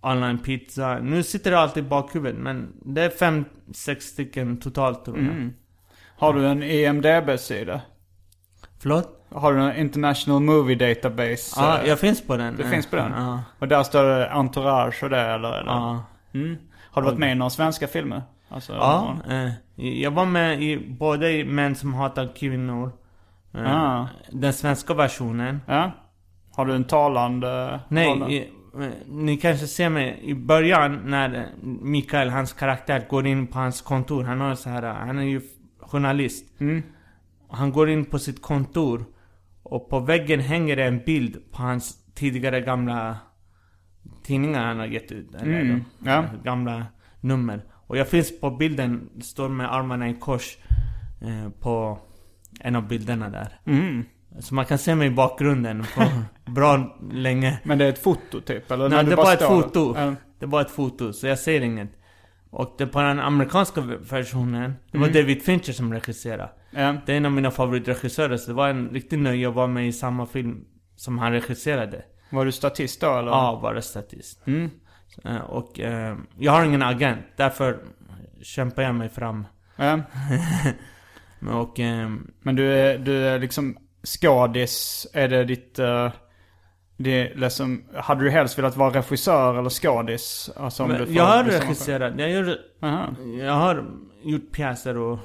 online pizza. Nu sitter det alltid i bakhuvudet, men det är fem, sex stycken totalt tror jag. Har du en E IMDB-sida? Förlåt? Har du en International Movie Database? Ja, eh, jag finns på den. Det Eh, finns på den? Ja. Och där står det entourage och det eller? eller? Ja. Har du varit med i några svenska filmer? Alltså, Ja, eh, jag var med i både i Män som hatar kvinnor. Eh, Ah. Den svenska versionen. Ja. Har du en talande Nej, eh, ni kanske ser mig i början när eh, Mikael, hans karaktär, går in på hans kontor. Han har så här, eh, han är ju journalist. Mm. Han går in på sitt kontor. Och på väggen hänger det en bild på hans tidigare gamla tidningar han har gett ut. Eller Mm, då, ja. Gamla nummer. Och jag finns på bilden, står med armarna i kors. Eh, på en av bilderna där. Mm. Så man kan se mig i bakgrunden på (laughs) bra länge. Men det är ett foto typ? Eller Nej, det bara var ett foto. Ja. Det var ett foto, så jag ser inget. Och det på den amerikanska versionen, det var David Fincher som regisserade. Ja. Det är en av mina favoritregissörer, så det var en riktig nöje att vara med i samma film som han regisserade. Var du statist då eller? Ja, bara statist. Mm. Eh, Och eh, jag har ingen agent, därför kämpar jag mig fram. (laughs) Men Och eh, Men du är, du är liksom skådis. Är det ditt... Uh, det liksom, hade du helst velat vara regissör eller skådis? Alltså om du men får jag har regisserat, jag, gör, Aha. jag har gjort pjäser och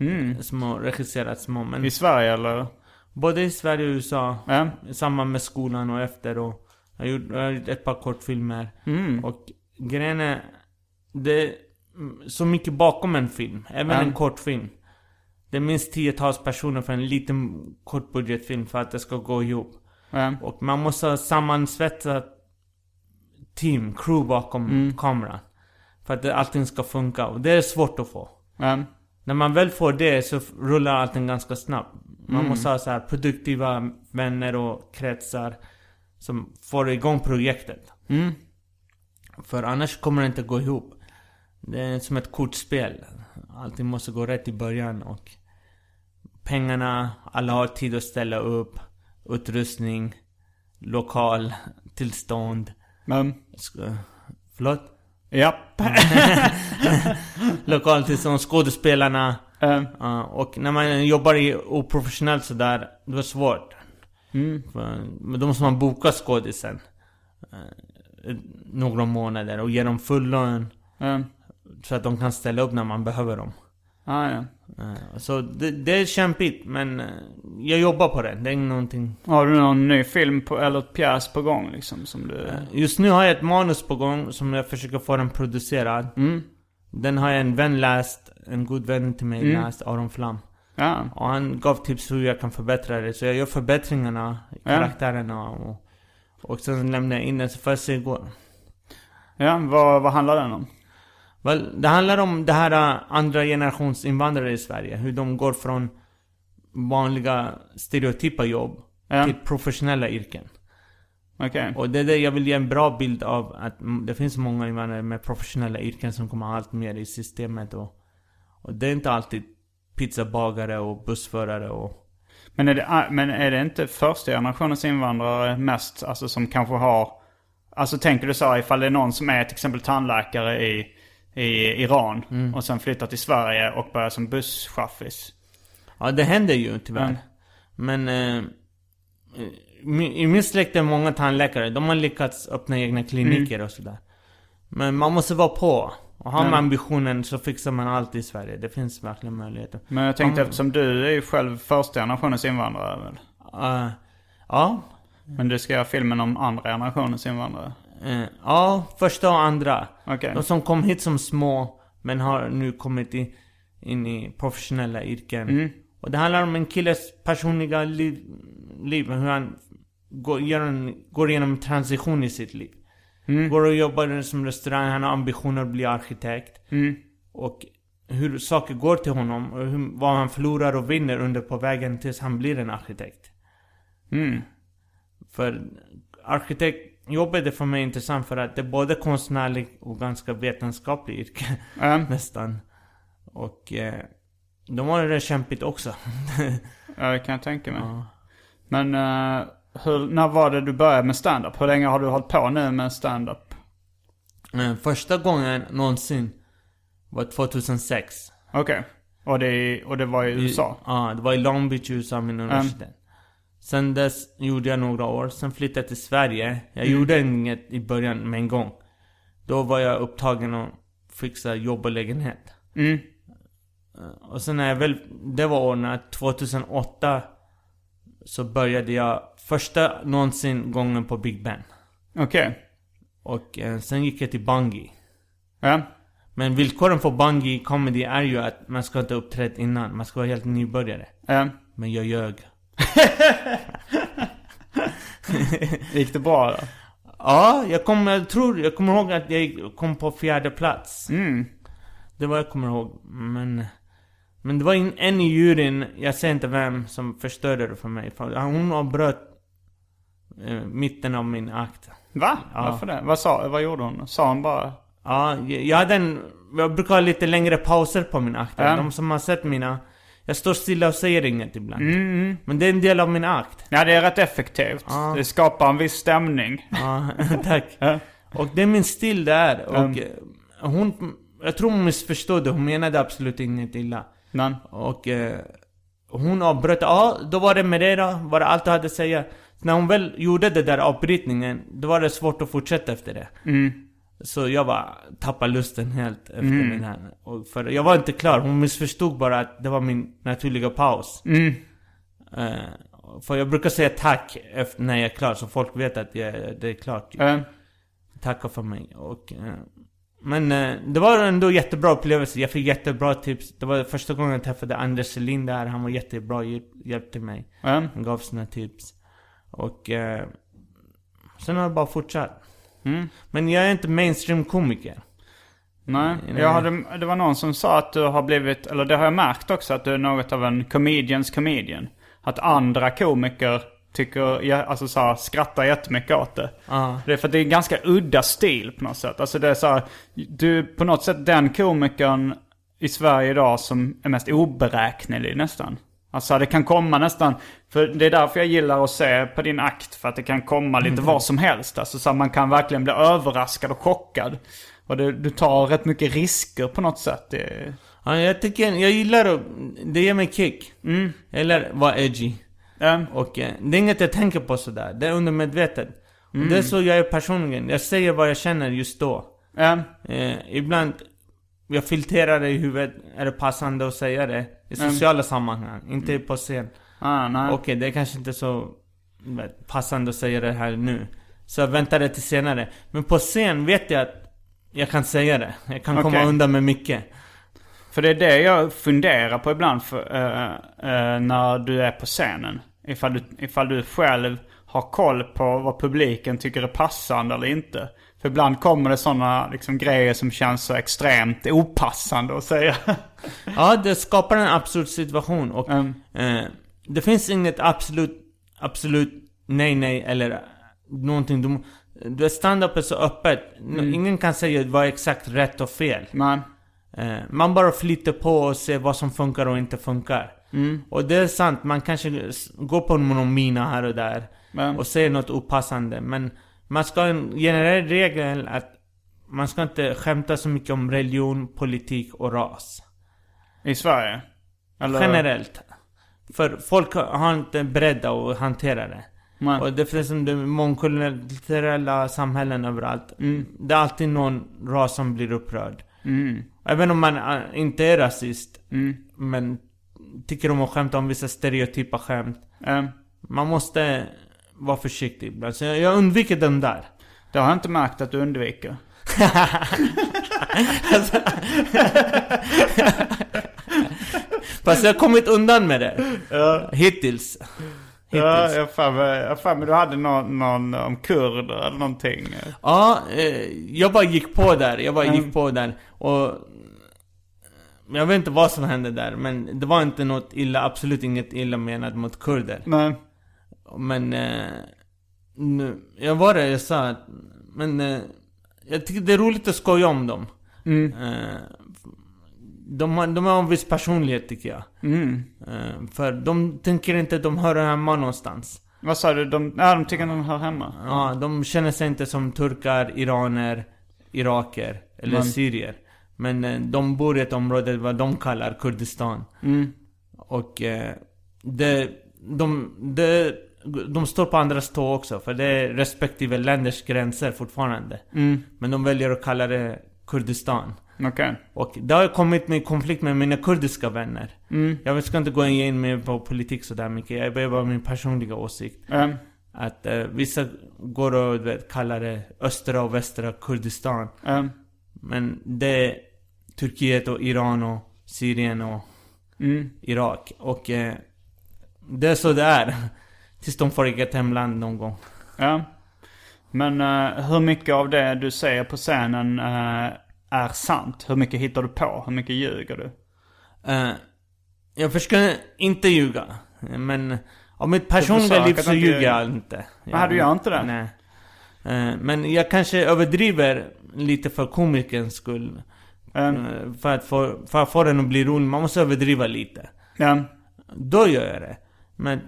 Mm. små, regisserat små, men I Sverige eller? både i Sverige och USA. Ja. I samband med skolan och efter och jag har gjort, jag har gjort ett par kortfilmer. Mm. Och grejen är, det är så mycket bakom en film. Även Ja. en kortfilm. Det är minst tiotals personer för en liten kortbudgetfilm för att det ska gå ihop. Ja. Och man måste ha sammansvetsa team, crew bakom Mm. kameran. För att allting ska funka. Och det är svårt att få. Ja. När man väl får det så rullar allting ganska snabbt. Man Mm. måste ha så här produktiva vänner och kretsar som får igång projektet. Mm. För annars kommer det inte gå ihop. Det är som ett kortspel. Allting måste gå rätt i början och pengarna, alla har tid att ställa upp, utrustning, lokal, tillstånd. Men, Sk- Förlåt? ja. (laughs) Lokal tillstånd, skådespelarna. Ja. Ja, och när man jobbar i oprofessionellt sådär, det var svårt. Mm. För, men då måste man boka skådisen. Eh, några månader och ge dem full lön. Ja. Så att de kan ställa upp när man behöver dem. Ah, ja. Eh, så det, det är kämpigt, men eh, jag jobbar på det. Det är någonting... Har du någon ny film på, eller pjäs på gång liksom som du... Eh, Just nu har jag ett manus på gång som jag försöker få den producerad. Mm. Den har en vän läst, en god vän till mig Mm. läst, Aron Flam. Ja. Och han gav tips hur jag kan förbättra det. Så jag gör förbättringarna karaktärerna och, och sen lämnar jag in den så får jag se igår. Ja, vad, vad handlar den om? Väl, det handlar om det här äh, andra generations invandrare i Sverige. Hur de går från vanliga stereotypa jobb Ja. till professionella yrken. Okej. Och det är det jag vill ge en bra bild av att det finns många invandrare med professionella yrken som kommer allt mer i systemet och, och det är inte alltid pizzabagare och bussförare och... Men är, det, ah, men är det inte första generationens invandrare mest, alltså som kanske har... Alltså tänker du så ifall det är någon som är till exempel tandläkare i, i Iran och sen flyttar till Sverige och börjar som busschaffis. Ja, det händer ju tyvärr. Mm. Men... Eh, I min släkt är många tandläkare. De har lyckats öppna egna kliniker och sådär. Men man måste vara på. Och har man Mm. ambitionen så fixar man allt i Sverige. Det finns verkligen möjligheter. Men jag tänkte Ja. eftersom du är ju själv första generationens invandrare väl? Eh, ja. Men du ska göra filmen om andra generationens invandrare? Eh, ja, första och andra. Okej. De som kom hit som små, men har nu kommit i, in i professionella yrken. Mm. Och det handlar om en killes personliga liv, liv hur han går, en, går igenom en transition i sitt liv. Mm. Går och jobbar som restaurang, han har ambitioner att bli arkitekt. Mm. Och hur saker går till honom och hur, vad han förlorar och vinner under på vägen tills han blir en arkitekt. Mm. För arkitektjobbet är för mig intressant för att det är både konstnärligt och ganska vetenskapligt yrke. Ja. (laughs) Nästan. Och eh, de har det kämpigt också. (laughs) Ja, det kan jag tänka mig. Ja. Men eh, hur, när var det du började med stand-up? Hur länge har du hållit på nu med stand-up? Men första gången någonsin var 2006. Okej. Och, det, och det var i USA? Ja, det var i Long Beach, USA, min universitet. Sen dess gjorde jag några år, sen flyttade jag till Sverige. Jag Mm. gjorde inget i början med en gång. Då var jag upptagen och fixa jobb och lägenhet. Mm. Och sen när jag väl, det var ordnat, 2008 Så började jag första någonsin gången på Big Ben. Okej. Och eh, sen gick jag till Bungie. Ja. Men villkoren för Bungie comedy är ju att man ska inte ha uppträtt innan. Man ska vara helt nybörjare. Ja. Men jag ljög. (laughs) Gick det bra då? Ja, jag kommer, jag tror, jag kommer ihåg att jag kom på fjärde plats. Mm. Det var jag kommer ihåg. Men... Men det var en, en i juryn, jag säger inte vem, som förstörde det för mig. För hon avbröt eh, mitten av min akt. Va? Ja. Varför det? Vad, sa, vad gjorde hon? Sa hon bara... Ja, jag jag hade en... Jag brukar ha lite längre pauser på min akt. Ja. De som har sett mina... Jag står stilla och säger inget ibland. Mm. Men det är en del av min akt. Ja, det är rätt effektivt. Ja. Det skapar en viss stämning. Ja, (laughs) tack. Ja. Och det är min stil där. Och Mm. eh, hon... Jag tror hon missförstod det. Hon menade absolut inget illa. Men, Och eh, hon avbröt. Ja, då var det med det då. Var det allt du hade att säga. När hon väl gjorde det där avbrytningen, då var det svårt att fortsätta efter det. mm. Så jag bara tappade lusten helt efter den här. Och för jag var inte klar. Hon missförstod bara att det var min naturliga paus. Mm. Eh, för jag brukar säga tack efter när jag är klar, så folk vet att jag, det är klart. Ja. Tacka för mig. Och, eh, men eh, det var ändå jättebra upplevelse. Jag fick jättebra tips. Det var första gången jag träffade Anders Selin där. Han var jättebra hjälp, hjälp till mig. Ja. Han gav sina tips. Och sen har det bara fortsatt. Mm. Men jag är inte mainstream komiker. Nej, jag hade, det var någon som sa att du har blivit, eller det har jag märkt också, att du är något av en comedians comedian. Att andra komiker tycker, alltså så här, skrattar jättemycket åt det. Ja. Det är för att det är en ganska udda stil på något sätt. Alltså det är så här, du är på något sätt den komikern i Sverige idag som är mest oberäknelig nästan. Alltså det kan komma nästan, för det är därför jag gillar att se på din akt, för att det kan komma lite vad som helst. Alltså så man kan verkligen bli överraskad och chockad. Och det, du tar rätt mycket risker på något sätt. Det, Ja, jag tycker, jag gillar att, det ger mig kick. Mm. Att vara edgy. ja, Och eh, det är inget jag tänker på sådär, det är undermedvetet. Och det är så jag är personligen, jag säger vad jag känner just då. ja, Eh, ibland, jag filtrerar det i huvudet, är det passande att säga det? I sociala sammanhang, inte på scen. ah, nej. Okej, det är kanske inte så passande att säga det här nu. Så jag väntar det till senare. Men på scen vet jag att jag kan säga det. Jag kan komma Okej. undan med mycket. För det är det jag funderar på ibland för, eh, eh, när du är på scenen. Ifall du, ifall du själv har koll på vad publiken tycker är passande eller inte. För ibland kommer det sådana liksom, grejer som känns så extremt opassande att säga. (laughs) Ja, det skapar en absurd situation och Mm. eh, det finns inget absolut, absolut nej nej eller eh, någonting. Du, du stand-up är så öppet. Mm. Ingen kan säga vad är exakt rätt och fel. Men, Eh, man bara flyter på och ser vad som funkar och inte funkar. Och det är sant, man kanske går på någon mina här och där. Men- Och säger något opassande. Men man ska ha en generell regel att man ska inte skämta så mycket om religion, politik och ras. I Sverige? Eller? Generellt. För folk har inte beredda att hantera det. Nej. Och det finns som det mångkulturella samhällen överallt. Det är alltid någon ras som blir upprörd. Mm. Även om man äh, inte är rasist. Mm. Men tycker om att skämta om vissa stereotypa skämt. Man måste vara försiktig ibland. Så jag, jag undviker den där. det har jag inte märkt att du undviker. (laughs) Fast jag har kommit undan med det. Hittills. Ja, Hittills. för mig- jag har för mig du hade någon, någon om kurder eller någonting. Ja, eh, jag bara gick på där. Jag bara Mm. gick på där. Och... Jag vet inte vad som hände där, men det var inte något illa, absolut inget illa menat mot kurder. Nej. Men... Eh, nu, jag var där, jag sa att... Men... Eh, jag tycker det är roligt att skoja om dem. Mm. Eh, de, har, de har en viss personlighet tycker jag. Mm. För de tänker inte att de hör hemma någonstans. Vad sa du? De, ja, de tycker att de hör hemma. Ja, de känner sig inte som turkar, iraner, iraker eller Men- syrier. Men de bor i ett område vad de kallar Kurdistan. Mm. Och det, de, det, de står på andras tå också. För det är respektive länders gränser fortfarande. Mm. Men de väljer att kalla det Kurdistan. Okej. Och det har kommit med konflikt med mina kurdiska vänner. Mm. Jag ska inte gå in med på politik sådär mycket. Jag är bara min personliga åsikt. Eh, Att eh, vissa går och vet, kallar det östra och västra Kurdistan. eh, Men det är Turkiet och Iran och Syrien och mm. Irak. Och eh, det är så det är. Tills de får eget hemland någon gång. Ja. Men eh, hur mycket av det du säger på scenen eh, är sant? Hur mycket hittar du på? Hur mycket ljuger du? Eh, jag försöker inte ljuga. Men av mitt personliga liv så ljuger jag inte. Men du gör inte det? Nej. Men jag kanske överdriver lite för komikerns skull. Eh, för, att få, för att få den att bli rolig. Man måste överdriva lite. ja. Då gör jag det. Men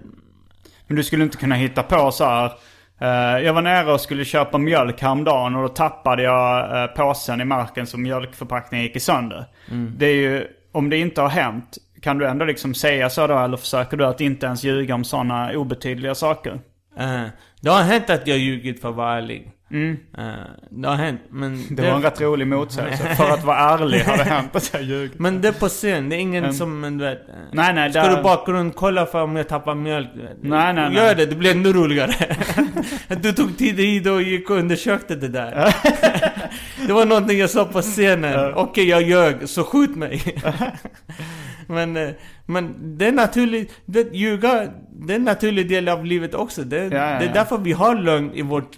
Men du skulle inte kunna hitta på så här. eh, jag var nere och skulle köpa mjölk häromdagen och då tappade jag uh, påsen i marken så mjölkförpackningen gick i sönder. Det är ju, om det inte har hänt, kan du ändå liksom säga så då eller försöker du att inte ens ljuga om sådana obetydliga saker? eh, det har hänt att jag ljugit för att vara ärlig. Eh, det har hänt, men... Mm. Det var en rätt rolig motsägelse. För att vara ärlig har det (laughs) hänt att jag ljugit. Men det är på scen, det är ingen som, du vet... eh, Nej, nej, Ska där- du bakgrund kolla för om jag tappar mjölk? Nej, nej, nej. Gör det, det blir ännu roligare. (laughs) du tog tid hit och gick och undersökte det där. (laughs) det var någonting jag sa på scenen. Okej, jag ljög, så skjut mig. men, eh, men det är naturligt, det, ljuga, det är en naturlig del av livet också. Det, ja, det är ja. därför vi har lögn i vårt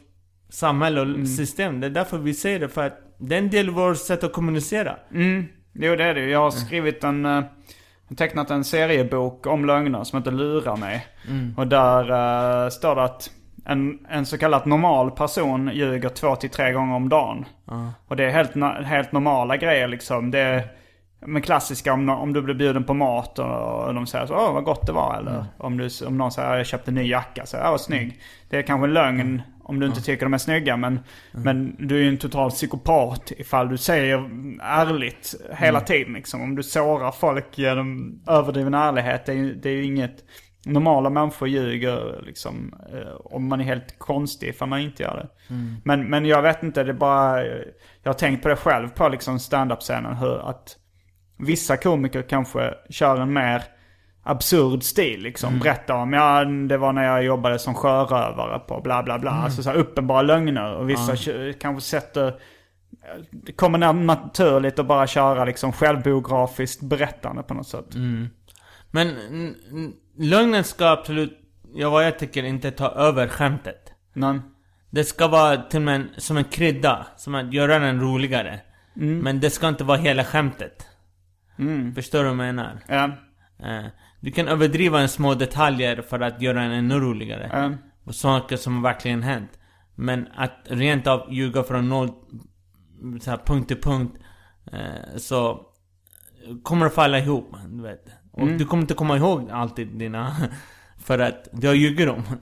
samhälle och system. Det är därför vi säger det, för att det är en del av vårt sätt att kommunicera. Mm, jo det är det. Jag har skrivit en... Jag har tecknat en seriebok om lögner som heter Lura mig. Och där eh, står det att en, en så kallad normal person ljuger två till tre gånger om dagen. Och det är helt, helt normala grejer liksom. Det är men klassiska om, om du blir bjuden på mat och, och de säger så åh vad gott det var. Eller om, du, om någon säger jag köpte en ny jacka, så åh vad snygg. Det är kanske en lögn om du inte tycker de är snygga. Men, men du är ju en total psykopat ifall du säger ärligt hela tiden. Liksom. Om du sårar folk genom överdriven ärlighet. Det är ju, det är ju inget... Normala människor ljuger liksom. eh, Om man är helt konstig ifall man inte gör det. Men, men jag vet inte, det är bara... Jag har tänkt på det själv på liksom stand-up-scenen. Hur att vissa komiker kanske kör en mer absurd stil liksom. Berättar om, ja det var när jag jobbade som sjörövare på bla bla bla. Alltså så här uppenbara lögner. Och vissa kö- kanske sätter, det kommer na- naturligt att bara köra liksom självbiografiskt berättande på något sätt. Men n- n- lögnen ska absolut, ja vad jag tycker, inte ta över skämtet. Men, Det ska vara till och en, som en krydda, som att göra den roligare. Men det ska inte vara hela skämtet. Förstår du vad jag menar? ja, Eh, du kan överdriva en små detaljer för att göra den ännu roligare. ja, Och saker som verkligen hänt. Men att rent av ljuga från noll, så här, punkt till punkt. Eh, så kommer att falla ihop. Du vet. Och Mm. du kommer inte komma ihåg alltid dina... (laughs) För att du har ljugit dem. Mm.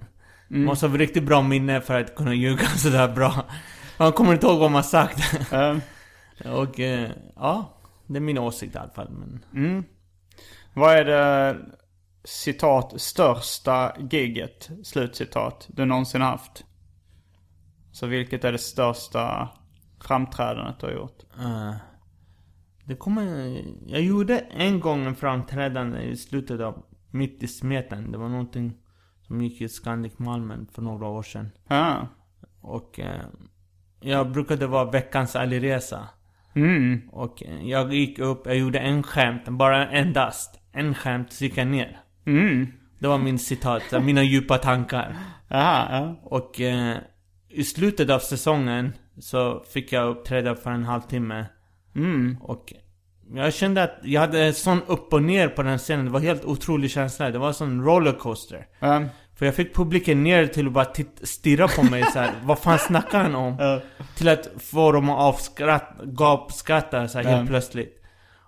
Man måste ha riktigt bra minne för att kunna ljuga (laughs) sådär bra. Man kommer inte ihåg vad man sagt. Eh, (laughs) Och eh, ja, det är min åsikt i alla fall. Men, vad är det, citat, största gigget, slutcitat, du någonsin haft? Så vilket är det största framträdandet du har gjort? eh, det kommer... Jag gjorde en gång en framträdande i slutet av Mitt i smeten. Det var någonting som gick i Scandic Malmen för några år sedan. Ja. Och eh, jag brukade vara veckans alliresa. Mm. Och eh, jag gick upp, jag gjorde en skämt, bara endast. En gick jag ner. Mm. Det var min citat, mina djupa tankar. Aha, ja. Och eh, i slutet av säsongen så fick jag uppträda för en halvtimme. Mm. Och jag kände att jag hade sån upp och ner på den scenen. Det var helt otrolig känsla. Det var en sån rollercoaster. Um, För jag fick publiken ner till att bara titt- stirra på mig så här. (laughs) Vad fan snackar han om? Till att få dem att avskratta, gapskratta så här helt plötsligt.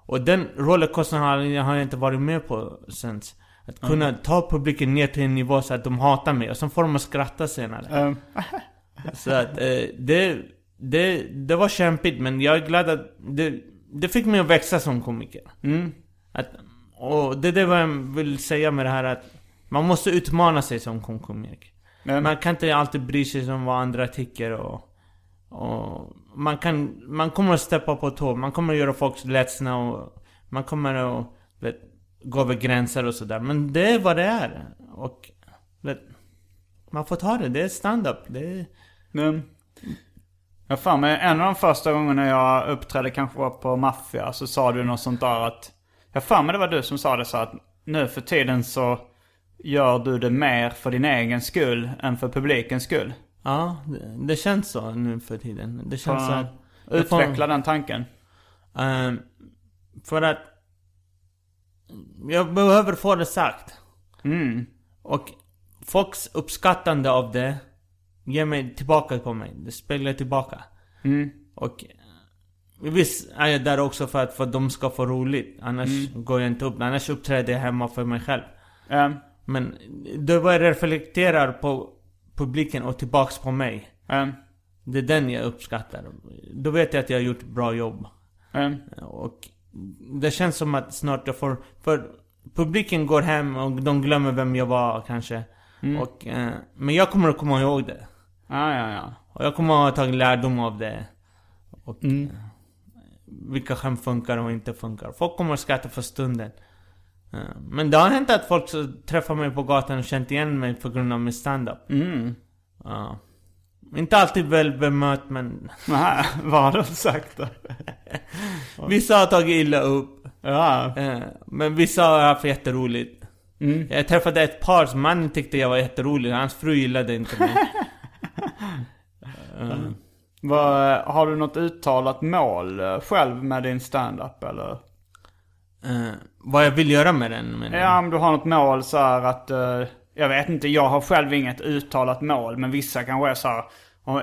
Och den rollercoastern har jag, har jag inte varit med på sen. Att kunna ta publiken ner till en nivå så att de hatar mig och sen får de att skratta senare. um, (laughs) Så att eh, det, det, det var kämpigt men jag är glad att det, det fick mig att växa som komiker. mm. Att, och det är det vad jag vill säga med det här att man måste utmana sig som kom- komiker. Men- Man kan inte alltid bry sig om vad andra tycker och, och man kan, man kommer att steppa på tå, man kommer att göra folk ledsna och man kommer att vet, gå över gränser och sådär. Men det är vad det är. Och vet, man får ta det, det är stand-up. Det är, Men, jag fan men en av de första gångerna jag uppträdde kanske var på Maffia så sa du något sånt där att Jag fan mig det var du som sa det så att nu för tiden så gör du det mer för din egen skull än för publikens skull ja, det, det känns så nu för tiden. Det känns så att... Utveckla den tanken. Ehm, för att jag behöver få det sagt. Mm. Och folks uppskattande av det ger mig tillbaka på mig. Det speglar tillbaka. Mm. Och eh, visst är jag där också för att, för att de ska få roligt. Annars Mm. går jag inte upp. Annars uppträder jag hemma för mig själv. Um, Men var jag reflekterar på publiken och tillbaks på mig. um, Det är den jag uppskattar. Då vet jag att jag har gjort bra jobb. um, Och det känns som att snart jag får... För publiken går hem och de glömmer vem jag var kanske. Och, eh, men jag kommer att komma ihåg det. ja, ja, ja. Och jag kommer att ha tagit lärdom av det. Och eh, vilka skämt funkar och inte funkar. Folk kommer att skratta för stunden. Men det har hänt att folk träffar mig på gatan och känt igen mig på grund av min standup. Mm. Ja. Inte alltid väl bemött men (laughs) Nähä, vad har du sagt då? (laughs) vissa har tagit illa upp. Ja. Men vissa har haft jätteroligt. Mm. Jag träffade ett par som mannen tyckte jag var jätterolig. Hans fru gillade inte mig. (laughs) Vad, har du något uttalat mål eh, själv med din stand-up eller? Eh, vad jag vill göra med den. Men, Ja, om du har något mål så här att... eh, jag vet inte, jag har själv inget uttalat mål. Men vissa kanske är så här...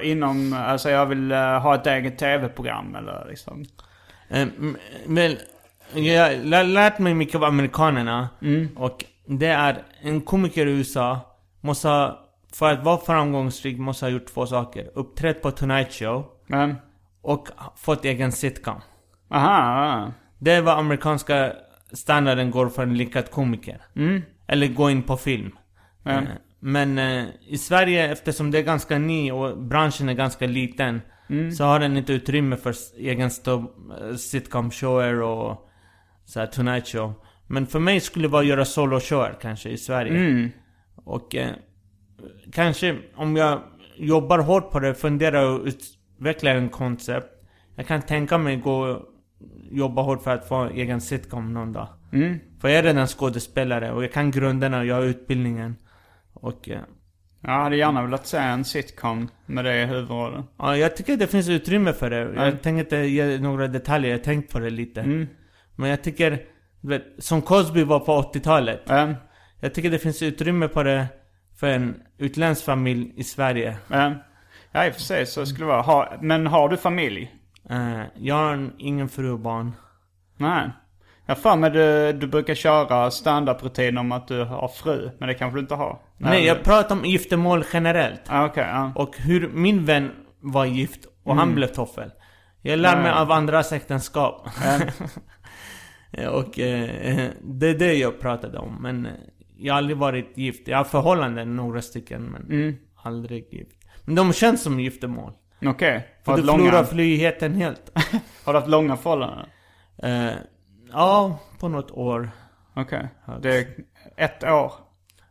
Inom, alltså jag vill eh, ha ett eget tv-program eller liksom. Men jag har lä- lärt mig mycket av amerikanerna. Och det är, en komiker i USA måste ha, för att vara framgångsrik måste ha gjort två saker. Uppträtt på Tonight Show Men, och fått egen sitcom. aha, ja. Det är vad amerikanska standarden går för en lyckad komiker. Eller gå in på film. Mm. Men eh, i Sverige, eftersom det är ganska ny och branschen är ganska liten Så har den inte utrymme för egen eh, sitcom-shower och så här, Tonight Show Men för mig skulle det vara att göra solo-shower kanske i Sverige Och eh, kanske om jag jobbar hårt på det, funderar och utvecklar en koncept Jag kan tänka mig gå jobba hårt för att få egen sitcom någon dag För jag är redan skådespelare och jag kan grunderna och jag har utbildningen Och eh, Jag hade gärna velat se en sitcom med det i huvudrollen. Ja, jag tycker det finns utrymme för det. Jag tänker inte ge några detaljer, jag har tänkt på det lite. Men jag tycker, vet, som Cosby var på 80-talet. Men, Jag tycker det finns utrymme på det för en utländsk familj i Sverige. men, ja i och för sig så skulle det vara. Ha, men har du familj? Eh, jag har ingen fru och barn. Nej. Jag för mig du, du brukar köra standup-rutin om att du har fru. Men det kanske du inte har? Nej, jag pratar om giftermål generellt. Ah, Okej, ja. Och hur min vän var gift och han blev toffel. Jag lär mig av andras äktenskap. (laughs) och eh, det är det jag pratade om. Men eh, jag har aldrig varit gift. Jag har förhållanden, några stycken, men aldrig gift. Men de känns som giftermål. Okej. För Har du långa, förlorar friheten helt. (laughs) har du haft långa förhållanden? eh, ja, på något år. Okej. Det är ett år.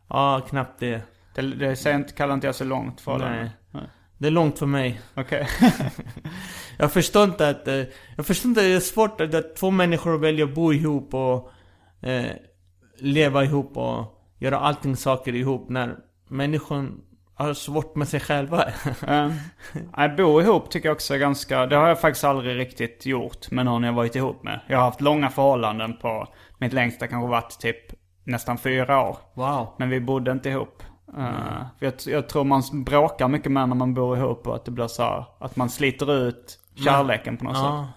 Ja, knappt det. Det, det säger inte, kallar inte jag så långt förhållande. Nej. Det är långt för mig. Okej. (laughs) Jag förstår inte att... Eh, jag förstår inte att det är svårt att, att två människor väljer att bo ihop och eh, leva ihop och göra allting saker ihop när människan har svårt med sig själva. uh, (laughs) nej, bo ihop tycker jag också är ganska... Det har jag faktiskt aldrig riktigt gjort med någon jag varit ihop med. Jag har haft långa förhållanden på... Mitt längsta kanske varit typ nästan fyra år. wow. Men vi bodde inte ihop. Uh, jag, jag tror man bråkar mycket mer när man bor ihop och att det blir så här, att man sliter ut kärleken på något sätt. Ja.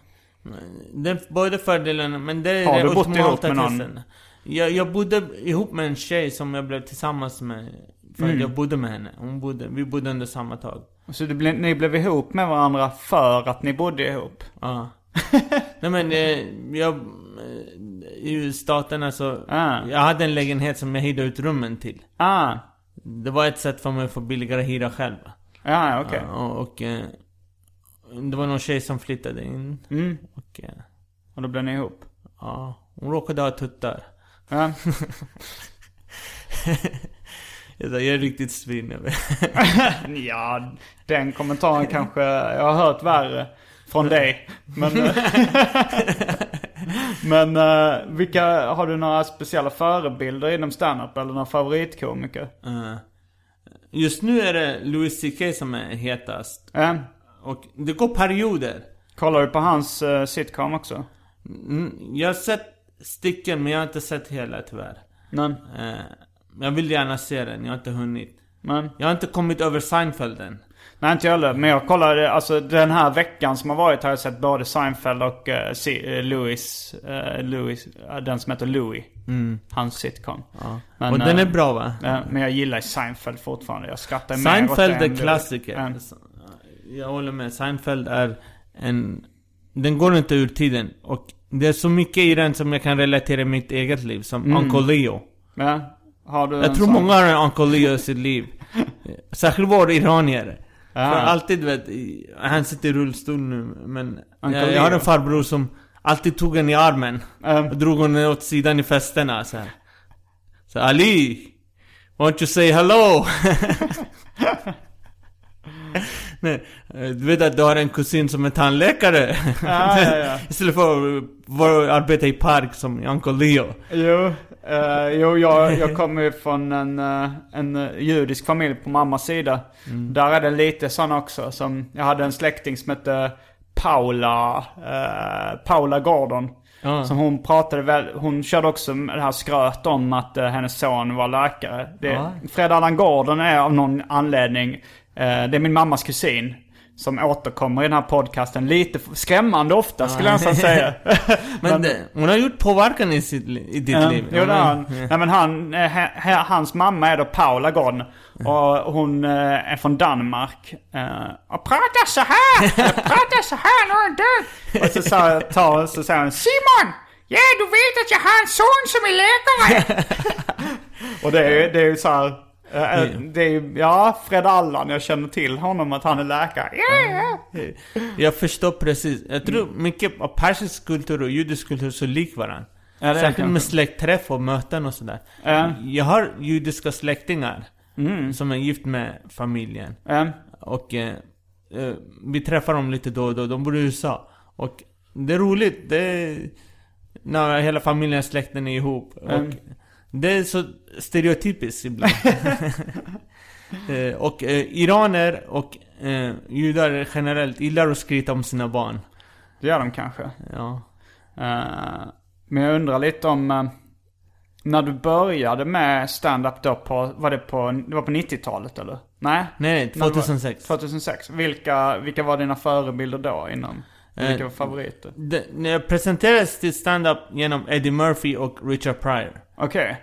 Det är både fördelarna, men det är Har du bott ihop med någon? Jag, jag bodde ihop med en tjej som jag blev tillsammans med. För Mm. jag bodde med henne. Hon bodde, vi bodde under samma tag. Så det ble, ni blev ihop med varandra för att ni bodde ihop? Ja. (laughs) Nej men eh, jag... eh, I staterna så... Ah. Jag hade en lägenhet som jag hyrde ut rummen till. Ah, Det var ett sätt för mig att få billigare hyra själv. ja okej. Ja, och och eh, det var någon tjej som flyttade in. Mm. Och eh, Och då blev ni ihop? ja, hon råkade ha tuttar. Ja. (laughs) (laughs) Jag, är riktigt svin. jag vet. (laughs) ja, den kommentaren kanske jag har hört värre från dig. Men, (laughs) men eh, vilka, har du några speciella förebilder inom standup eller några favoritkomiker? Eh, Just nu är det Louis CK som är hetast. Ja. Och det går perioder. Kollar du på hans uh, sitcom också? Mm, Jag har sett stycken men jag har inte sett hela tyvärr. Eh, Jag vill gärna se den, jag har inte hunnit. men. Jag har inte kommit över Seinfeld än. Nej inte jag heller. Men jag kollade, alltså den här veckan som har varit har jag sett både Seinfeld och uh, si, uh, Louis, uh, Louis uh, den som heter Louis. Hans sitcom. Men, och den eh, är bra va? Ja, men jag gillar Seinfeld fortfarande. Jag skrattar mer åt Seinfeld det än är klassiker. Ja. Jag håller med. Seinfeld är en... Den går inte ur tiden. Och det är så mycket i den som jag kan relatera i mitt eget liv. Som Mm. Uncle Leo. Ja. Har du Jag en tror sån? många har en Uncle Leo i sitt liv. Särskilt våra iranier. Ja. För alltid vet, han sitter i rullstol nu men jag, jag har en farbror som alltid tog en i armen. Um. Och drog honom åt sidan i festerna så här. Så Ali! Won't you say hello? (laughs) (laughs) Nej, eh, du vet att du har en kusin som är tandläkare? Ja, ja, ja. (laughs) Istället för att vara- arbeta i park som Uncle Leo. Jo, eh, jo jag, jag kommer från en, eh, en judisk familj på mammas sida. Mm. Där är det lite sån också. Som, jag hade en släkting som hette Paula, eh, Paula Gordon. Ja. Som hon pratade väl, hon körde också med det här skröt om att eh, hennes son var läkare. Det, Ja. Fred Allan Gordon är av någon anledning, det är min mammas kusin. Som återkommer i den här podcasten lite skrämmande ofta skulle jag nästan säga. (laughs) Men det, hon har gjort påverkan i, sitt, i ditt Ja, liv. Jo, det han. Nej, men han, eh, hans mamma är då Paula Gordon. Och hon eh, är från Danmark. Eh, och pratar så här! (laughs) pratar så här när hon dör! Och så, sa, tar, så säger hon Simon! Ja, du vet att jag har en son som är läkare! (laughs) och det är ju det är så här, eh, eh, det är ju, ja, Fred Allan, jag känner till honom att han är läkare. Ja. Jag förstår precis. Jag tror mycket av persisk kultur och judisk kultur är så lik varandra. Ja, Särskilt med släktträff och möten och sådär. Ja. Jag har judiska släktingar som är gift med familjen. Ja. Och eh, eh, vi träffar dem lite då och då. De bor i USA. Och det är roligt. Det är, när hela familjen, släkten är ihop. Och det är så stereotypiskt ibland. (laughs) eh, och eh, iraner och eh, judar generellt gillar att skryta om sina barn. Det gör de kanske. Ja. Eh, men jag undrar lite om eh, när du började med stand-up då på, var det på, det var på 90-talet eller? Nej? Nej, När det var- 2006. 2006. Vilka, vilka var dina förebilder då inom? Vilka var favoriter? Jag presenterades till stand-up genom Eddie Murphy och Richard Pryor. Okej.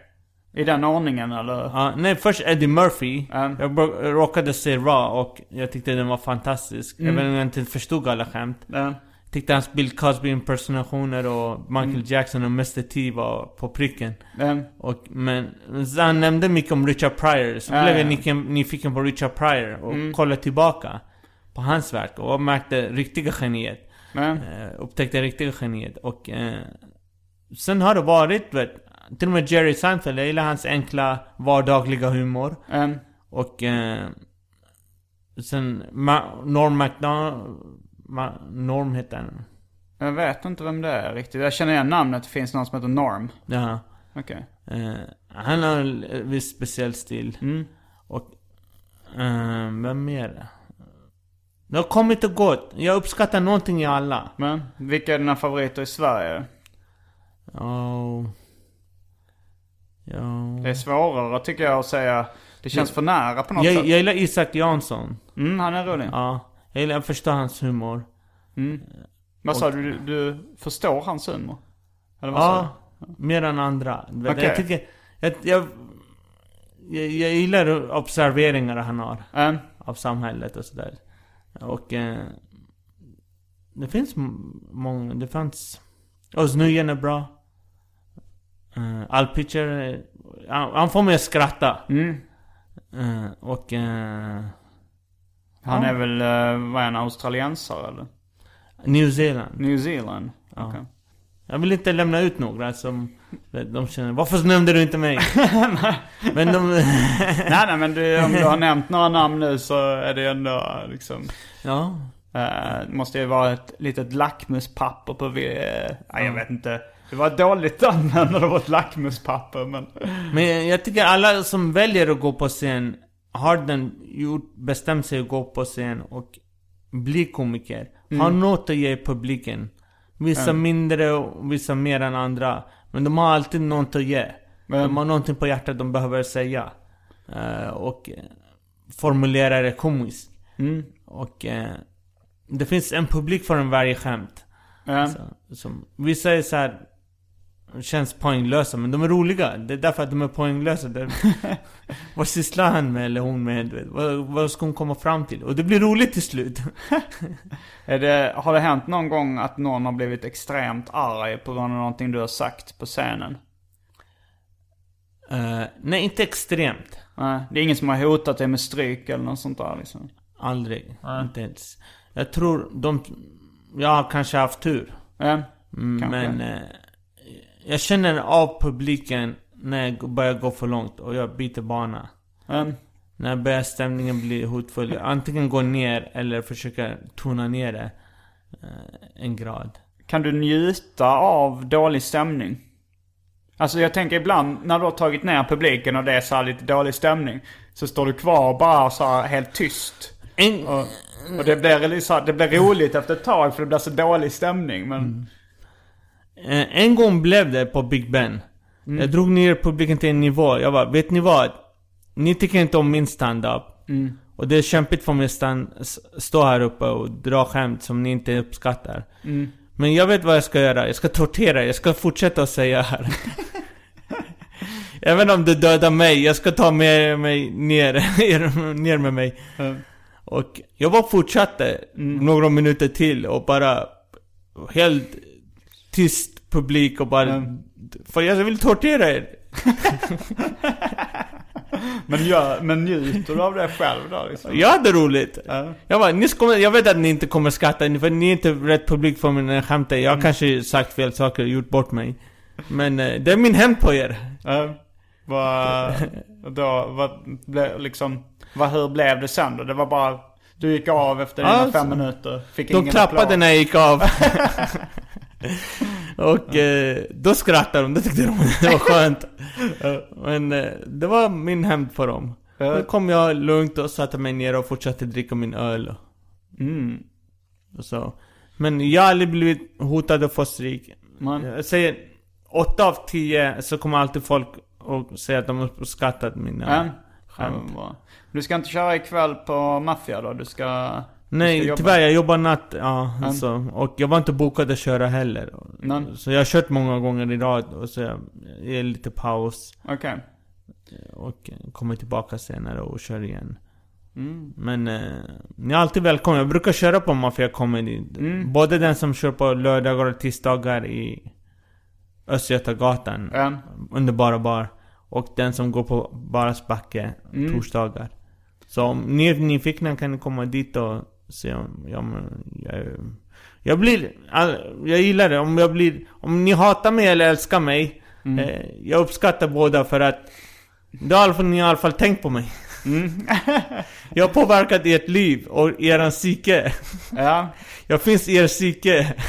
I den ordningen eller? Ja, nej, först Eddie Murphy. Mm. Jag råkade se Raw och jag tyckte den var fantastisk. Mm. Även om jag inte förstod alla skämt. Den? Tyckte hans Bill Cosby impersonationer och Michael Mm. Jackson och Mr T var på pricken. Den? Och, men han nämnde mycket om Richard Pryor, så blev jag ja. nyfiken, nyfiken på Richard Pryor och Mm. kollade tillbaka på hans verk och märkte riktiga geniet. Eh, upptäckte riktiga geniet och eh, sen har det varit, vet, till och med Jerry Seinfeld, jag gillar hans enkla vardagliga humor. En? Och eh, sen Ma- Norm MacDonald, Ma- Norm heter han. Jag vet inte vem det är riktigt. Jag känner igen namnet. Det finns någon som heter Norm. Ja. Okej. Eh, han har en viss speciell stil. Mm. Och... Eh, vem mer? Det har kommit och gått. Jag uppskattar någonting i alla. Men? Vilka är dina favoriter i Sverige? Oh. Ja. Det är svårare tycker jag att säga. Det känns för nära på något Jag, sätt. jag gillar Isak Jansson. Mm, han är rolig. Ja. Jag gillar, jag förstår hans humor. Mm. Vad sa du? Du förstår hans humor? Eller vad sa Ja. Mer än andra. Du Okej. Jag tycker... Jag, jag, jag, jag gillar observeringar han har. du? En? Av samhället och sådär. Och... Eh, det finns många... Det fanns... Özz Nujen är bra. Uh, Al Pitcher... Han, han får mig att skratta. Mm. Eh, och... eh, Han Ja. är väl, uh, vad är han, australiensare eller? New Zealand. New Zealand? Okej. Jag vill inte lämna ut några som... De känner, varför nämnde du inte mig? (laughs) Men de... nej, nej men du, om du har nämnt några namn nu så är det ändå liksom... ja. Uh, måste ju vara ett litet lackmuspapper på vi... Uh, nej, jag vet inte. Det var dåligt användande av ett lackmuspapper men... Men jag tycker alla som väljer att gå på scen har den gjort, bestämt sig att gå på scen och bli komiker. Har något att ge publiken. Vissa mindre och vissa mer än andra. Men de har alltid något att ge. Men- De har någonting på hjärtat de behöver säga. Eh, och eh, formulera det komiskt. Mm. Och eh, det finns en publik för en varje skämt. Ja. Så, som, vissa är så här Känns poänglösa, men de är roliga. Det är därför att de är poänglösa. Det, (laughs) vad sysslar han med eller hon med? Vad, vad ska hon komma fram till? Och det blir roligt till slut. (laughs) Det, har det hänt någon gång att någon har blivit extremt arg på grund av någonting du har sagt på scenen? Eh, nej, inte extremt. Nej, det är ingen som har hotat dig med stryk eller något sånt där liksom? Aldrig. Inte ens. Jag tror de... Jag har kanske haft tur. Ja, Mm, Kanske. Men... Eh, jag känner av publiken när jag börjar gå för långt och jag byter bana. ja. När börjar stämningen bli hotfull. Antingen gå ner eller försöka tona ner det eh, en grad. Kan du njuta av dålig stämning? Alltså jag tänker ibland när du har tagit ner publiken och det är så här lite dålig stämning. Så står du kvar bara så helt tyst. En, Och, och det, blir liksom, det blir roligt efter ett tag för det blir så dålig stämning. Men eh, en gång blev det på Big Ben. Jag drog ner publiken till en nivå. Jag bara, vet ni vad? Ni tycker inte om min stand-up. Och det är kämpigt för mig att stå här uppe och dra skämt som ni inte uppskattar. Men jag vet vad jag ska göra. Jag ska tortera er. Jag ska fortsätta att säga här. (laughs) Även om det dödar mig, jag ska ta med mig ner, er- (laughs) ner med mig. Och jag bara fortsatte några minuter till och bara helt tyst publik och bara... För jag vill tortera er. (laughs) Men, gör, men njuter du av det själv då liksom? Jag hade roligt. Ja. Jag bara, ni kommer, jag vet att ni inte kommer skratta, för ni är inte rätt publik för mina skämt. Jag har kanske sagt fel saker och gjort bort mig. Men eh, det är min hämnd på er. Vad, då, vad blev liksom, vad, hur blev det sen då? Det var bara, du gick av efter dina Alltså, fem minuter, fick De ingen klappade applåd. när jag gick av. (laughs) (laughs) och eh, då skrattade de, det tyckte de (laughs) det var skönt. Men eh, det var min hämnd på dem. Då kom jag lugnt och satte mig ner och fortsatte dricka min öl. Mm. Och så. Men jag har aldrig blivit hotad att få stryk. Man, Jag säger 8 av 10 så kommer alltid folk och säga att de har uppskattat mina. Ja, skämt. Du ska inte köra ikväll på Mafia då? Du ska... Nej, jobba. tyvärr jag jobbar natt, ja. Mm. Så, och jag var inte bokad att köra heller. Men, Så jag har kört många gånger i rad och så jag ger lite paus. okej. Och kommer tillbaka senare och kör igen. Mm. Men eh, ni är alltid välkomna. Jag brukar köra på Mafia Comedy. Mm. Både den som kör på lördagar och tisdagar i Östgötagatan. Ja. Under Bara Bar. Och den som går på Baras backe Mm. torsdagar. Så om ni är nyfikna kan ni komma dit och se om... Ja, men, jag, jag blir... Jag gillar det. Om jag blir... Om ni hatar mig eller älskar mig. Mm. Eh, jag uppskattar båda för att... Då har ni i alla fall tänkt på mig. Mm. (laughs) jag har påverkat ert liv och eran psyke. Ja. (laughs) Jag finns i er psyke. (laughs)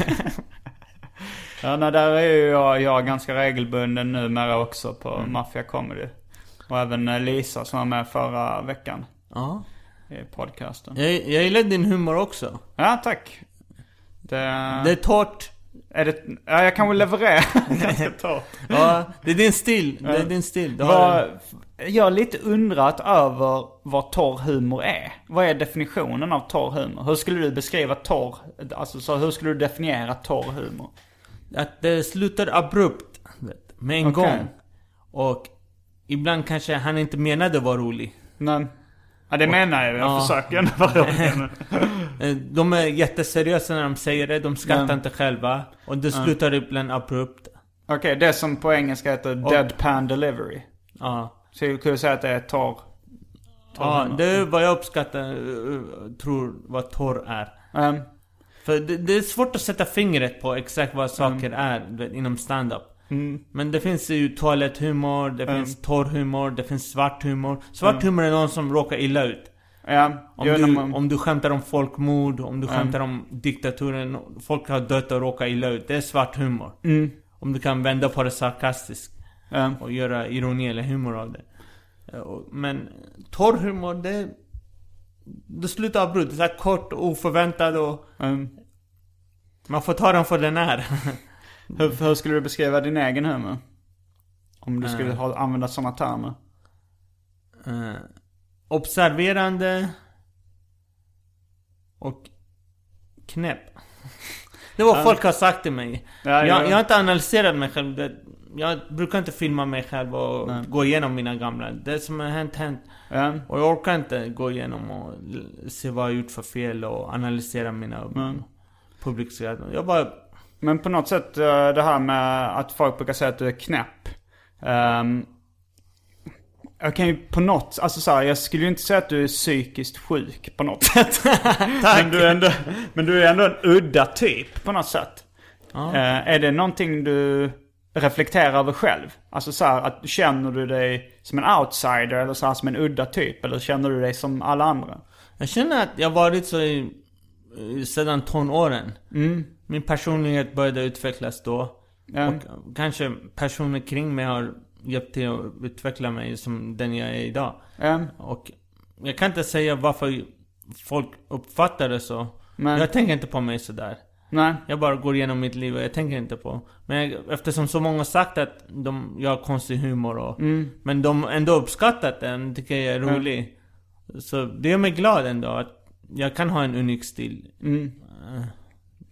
Ja, nej, där är ju jag, jag ganska regelbunden numera också på Mm. Mafia Comedy. Och även eh, Lisa som var med förra veckan Ja. I podcasten. Jag, jag gillar din humor också. Ja, tack. Det, Det är torrt. är det, ja, jag kan väl leverera (laughs) ganska torrt. Ja, det är din stil. Det är din stil. Vad, jag har lite undrat över vad torr humor är. Vad är definitionen av torr humor? Hur skulle du beskriva torr, alltså så hur skulle du definiera torr humor? att det slutar abrupt. Med en Okej. gång. Och ibland kanske han inte menade att vara rolig. Nej. Ja, det menar jag. Jag Ja. försöker ändå vara (laughs) rolig. Eh, De är jätteseriösa när de säger det. De skrattar Ja. inte själva. Och det slutar ibland abrupt. Okej, det som på engelska heter deadpan delivery. Ja. Så jag kunde säga att det är torr. Ja, det är vad jag uppskattar, eh, tror vad torr är. Um, För det, det är svårt att sätta fingret på exakt vad saker är inom stand-up. Men det finns ju toaletthumor, det finns torr humor, det finns svart humor. Svart humor är någon som råkar illa ut. ja, Om du, man- om du skämtar om folkmord, om du skämtar om diktaturen, folk har dött och råkat illa ut. Det är svart humor. Om du kan vända på det sarkastiskt och göra ironi eller humor av det. Men torr humor, det... Det slutar abrupt. Det är kort och oförväntad och... Man får ta den för den är. (laughs) hur, hur skulle du beskriva din egen humor? Om du skulle Eh. ha, använda sådana termer. Eh, observerande och knäpp. Det var folk har sagt till mig. Ja, jag, ja. jag har inte analyserat mig själv. Jag brukar inte filma mig själv och gå igenom mina gamla. Det som har hänt, hänt. Ja. Och jag orkar inte gå igenom och se vad jag gjort för fel och analysera mina publikskratt. Jag bara... Men på något sätt eh, det här med att folk brukar säga att du är knäpp. Ehm, jag kan ju på något, alltså så här, jag skulle ju inte säga att du är psykiskt sjuk på något sätt. (laughs) men, du är ändå, men du är ändå en udda typ på något sätt. Ja. Eh, är det någonting du reflekterar över själv? Alltså så här, att känner du dig som en outsider eller så här som en udda typ? Eller känner du dig som alla andra? Jag känner att jag varit så i, sedan tonåren. Mm. Min personlighet började utvecklas då. Ja. Och kanske personer kring mig har hjälpt till att utveckla mig som den jag är idag. Ja. Och jag kan inte säga varför folk uppfattar det så. Men- Jag tänker inte på mig sådär. Nej. Jag bara går igenom mitt liv och jag tänker inte på. Men jag, eftersom så många sagt att de, jag har konstig humor och... Men de ändå uppskattat den, tycker jag är rolig. Så det gör mig glad ändå att jag kan ha en unik stil.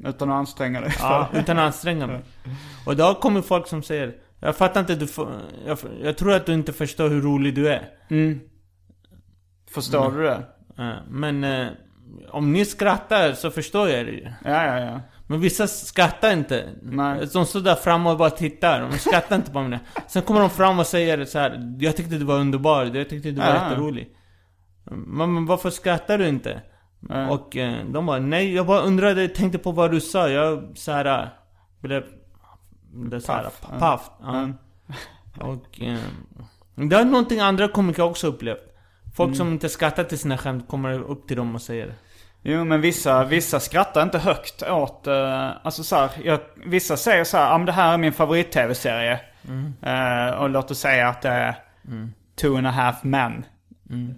Utan att anstränga dig. Ja, utan att anstränga mig. (laughs) Och då kommer folk som säger Jag fattar inte, du får, jag, jag tror att du inte förstår hur rolig du är. Förstår du det? Men eh, om ni skrattar så förstår jag det ju. Ja, ja, ja. Men vissa skrattar inte. Nej. De står där framme och bara tittar. De skrattar inte på mig. Sen kommer de fram och säger så här. Jag tyckte du var underbar. Jag tyckte du var Ja. jätterolig. Men, men varför skrattar du inte? Ja. Och eh, de bara, nej jag bara undrade, tänkte på vad du sa. Jag så här eh, blev... blev så här, Paff. Paff. Ja. Och... Eh, det är någonting andra komiker också upplevt. Folk Mm. som inte skrattar till sina skämt kommer upp till dem och säger Jo men vissa, vissa skrattar inte högt åt, uh, alltså så här, jag, vissa säger så här, ja men det här är min favorit-tv-serie. Eh, och låt oss säga att det är Two and a half men.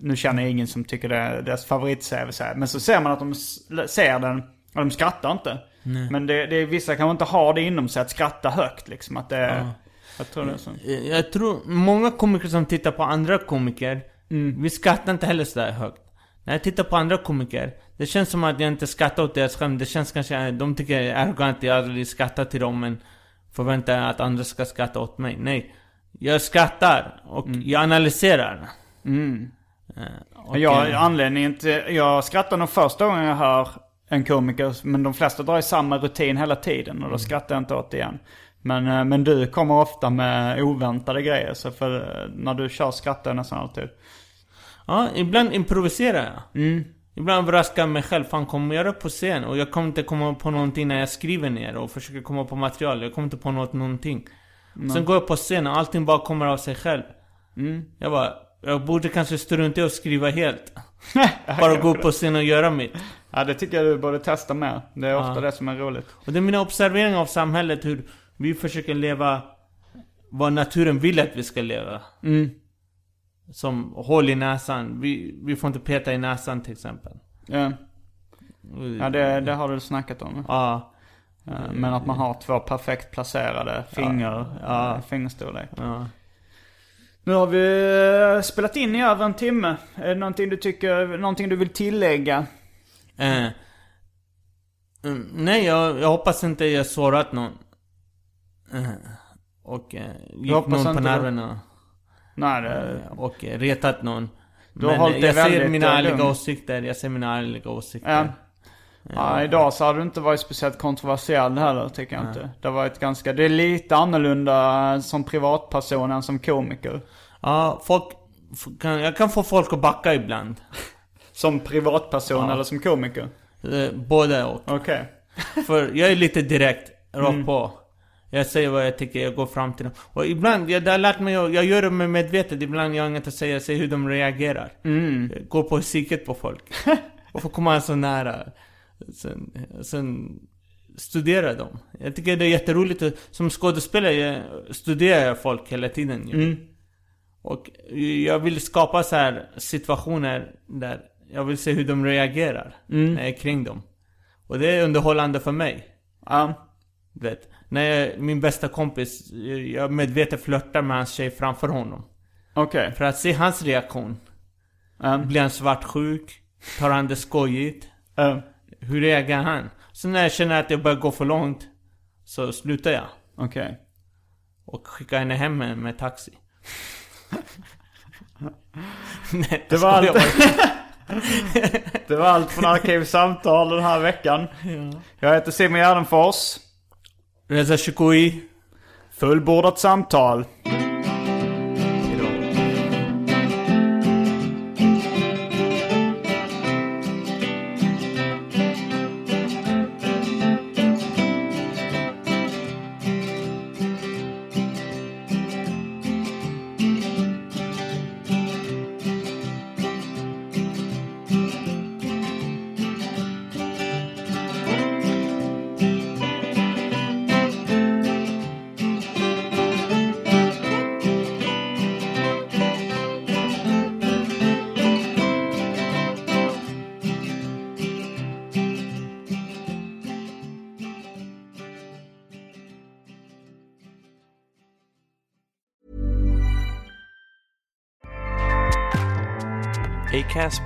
Nu känner jag ingen som tycker det är deras favorit-tv-serie. Men så ser man att de ser den och de skrattar inte. Men det, det vissa kanske inte har det inom sig att skratta högt liksom. Att det är, jag tror det är så. Eh, Jag tror, många komiker som tittar på andra komiker, vi skrattar inte heller sådär högt. När jag tittar på andra komiker, det känns som att jag inte skrattar åt deras skämt. Det känns kanske, de tycker jag är arrogant, jag aldrig skrattar till dem men förväntar att andra ska skratta åt mig. Nej. Jag skrattar och jag analyserar. Eh, och, jag, eh, anledningen till, jag skrattar nog första gången jag hör en komiker, men de flesta drar i samma rutin hela tiden och då skrattar jag inte åt det igen. Men, eh, men du kommer ofta med oväntade grejer, så för när du kör skrattar jag nästan alltid. Ja, ibland improviserar jag. Ibland överraskar jag mig själv. Fan, kommer jag göra på scen? Och jag kommer inte komma på någonting när jag skriver ner och försöker komma på material. Jag kommer inte på något, någonting. Sen går jag på scen och allting bara kommer av sig själv. Jag bara, jag borde kanske strunta i att skriva helt. (laughs) bara gå upp på scen och göra mitt. Ja, det tycker jag du borde testa med. Det är ofta det som är roligt. Och det är mina observeringar av samhället, hur vi försöker leva vad naturen vill att vi ska leva. Som hål i näsan. Vi, vi får inte peta i näsan till exempel. Ja, ja det, det har du snackat om. Ja. Eh, Men att man har två perfekt placerade finger, ja. fingerstorlek. ja. Nu har vi eh, spelat in i över en timme. Är det någonting du tycker, någonting du vill tillägga? Eh, mm, nej, jag, jag hoppas inte jag sårat någon. Eh, och eh, gick någon på nerverna. Nej, det, Och eh, retat någon. Du har Men jag väldigt, mina eh, ärliga åsikter. Jag säger mina ärliga åsikter. Ja. Ja, idag så har du inte varit speciellt kontroversiell heller tycker jag inte. Det har varit ganska, det är lite annorlunda som privatperson än som komiker. Ja, folk... jag kan få folk att backa ibland. (laughs) Som privatperson eller som komiker? Eh, Både och. Okej. (laughs) För jag är lite direkt, rakt på. Jag säger vad jag tycker, jag går fram till dem. Och ibland, jag, det har lärt mig, jag gör det med medvetet, ibland jag har inget att säga, jag ser hur de reagerar. Jag går på psyket på folk. (laughs) Varför kommer han så nära? Sen, sen studerar dem. Jag tycker det är jätteroligt, att- som skådespelare studerar jag folk hela tiden ju. Och jag vill skapa så här situationer där jag vill se hur de reagerar när jag är kring dem. Och det är underhållande för mig. Ja. Du vet, när jag, min bästa kompis, jag medvetet flörtar med hans tjej framför honom. Okej. För att se hans reaktion. Ja. Blir han svartsjuk? Tar han det skojigt? Ja. Hur reagerar han? Så när jag känner att jag börjar gå för långt, så slutar jag. Okej. Och skickar henne hem med, med taxi. (laughs) Nej, Det var allt. (laughs) Det var allt från Arkivsamtal den här veckan. Jag heter Simon Gärdenfors. Reza Shukui. Fullbordat samtal.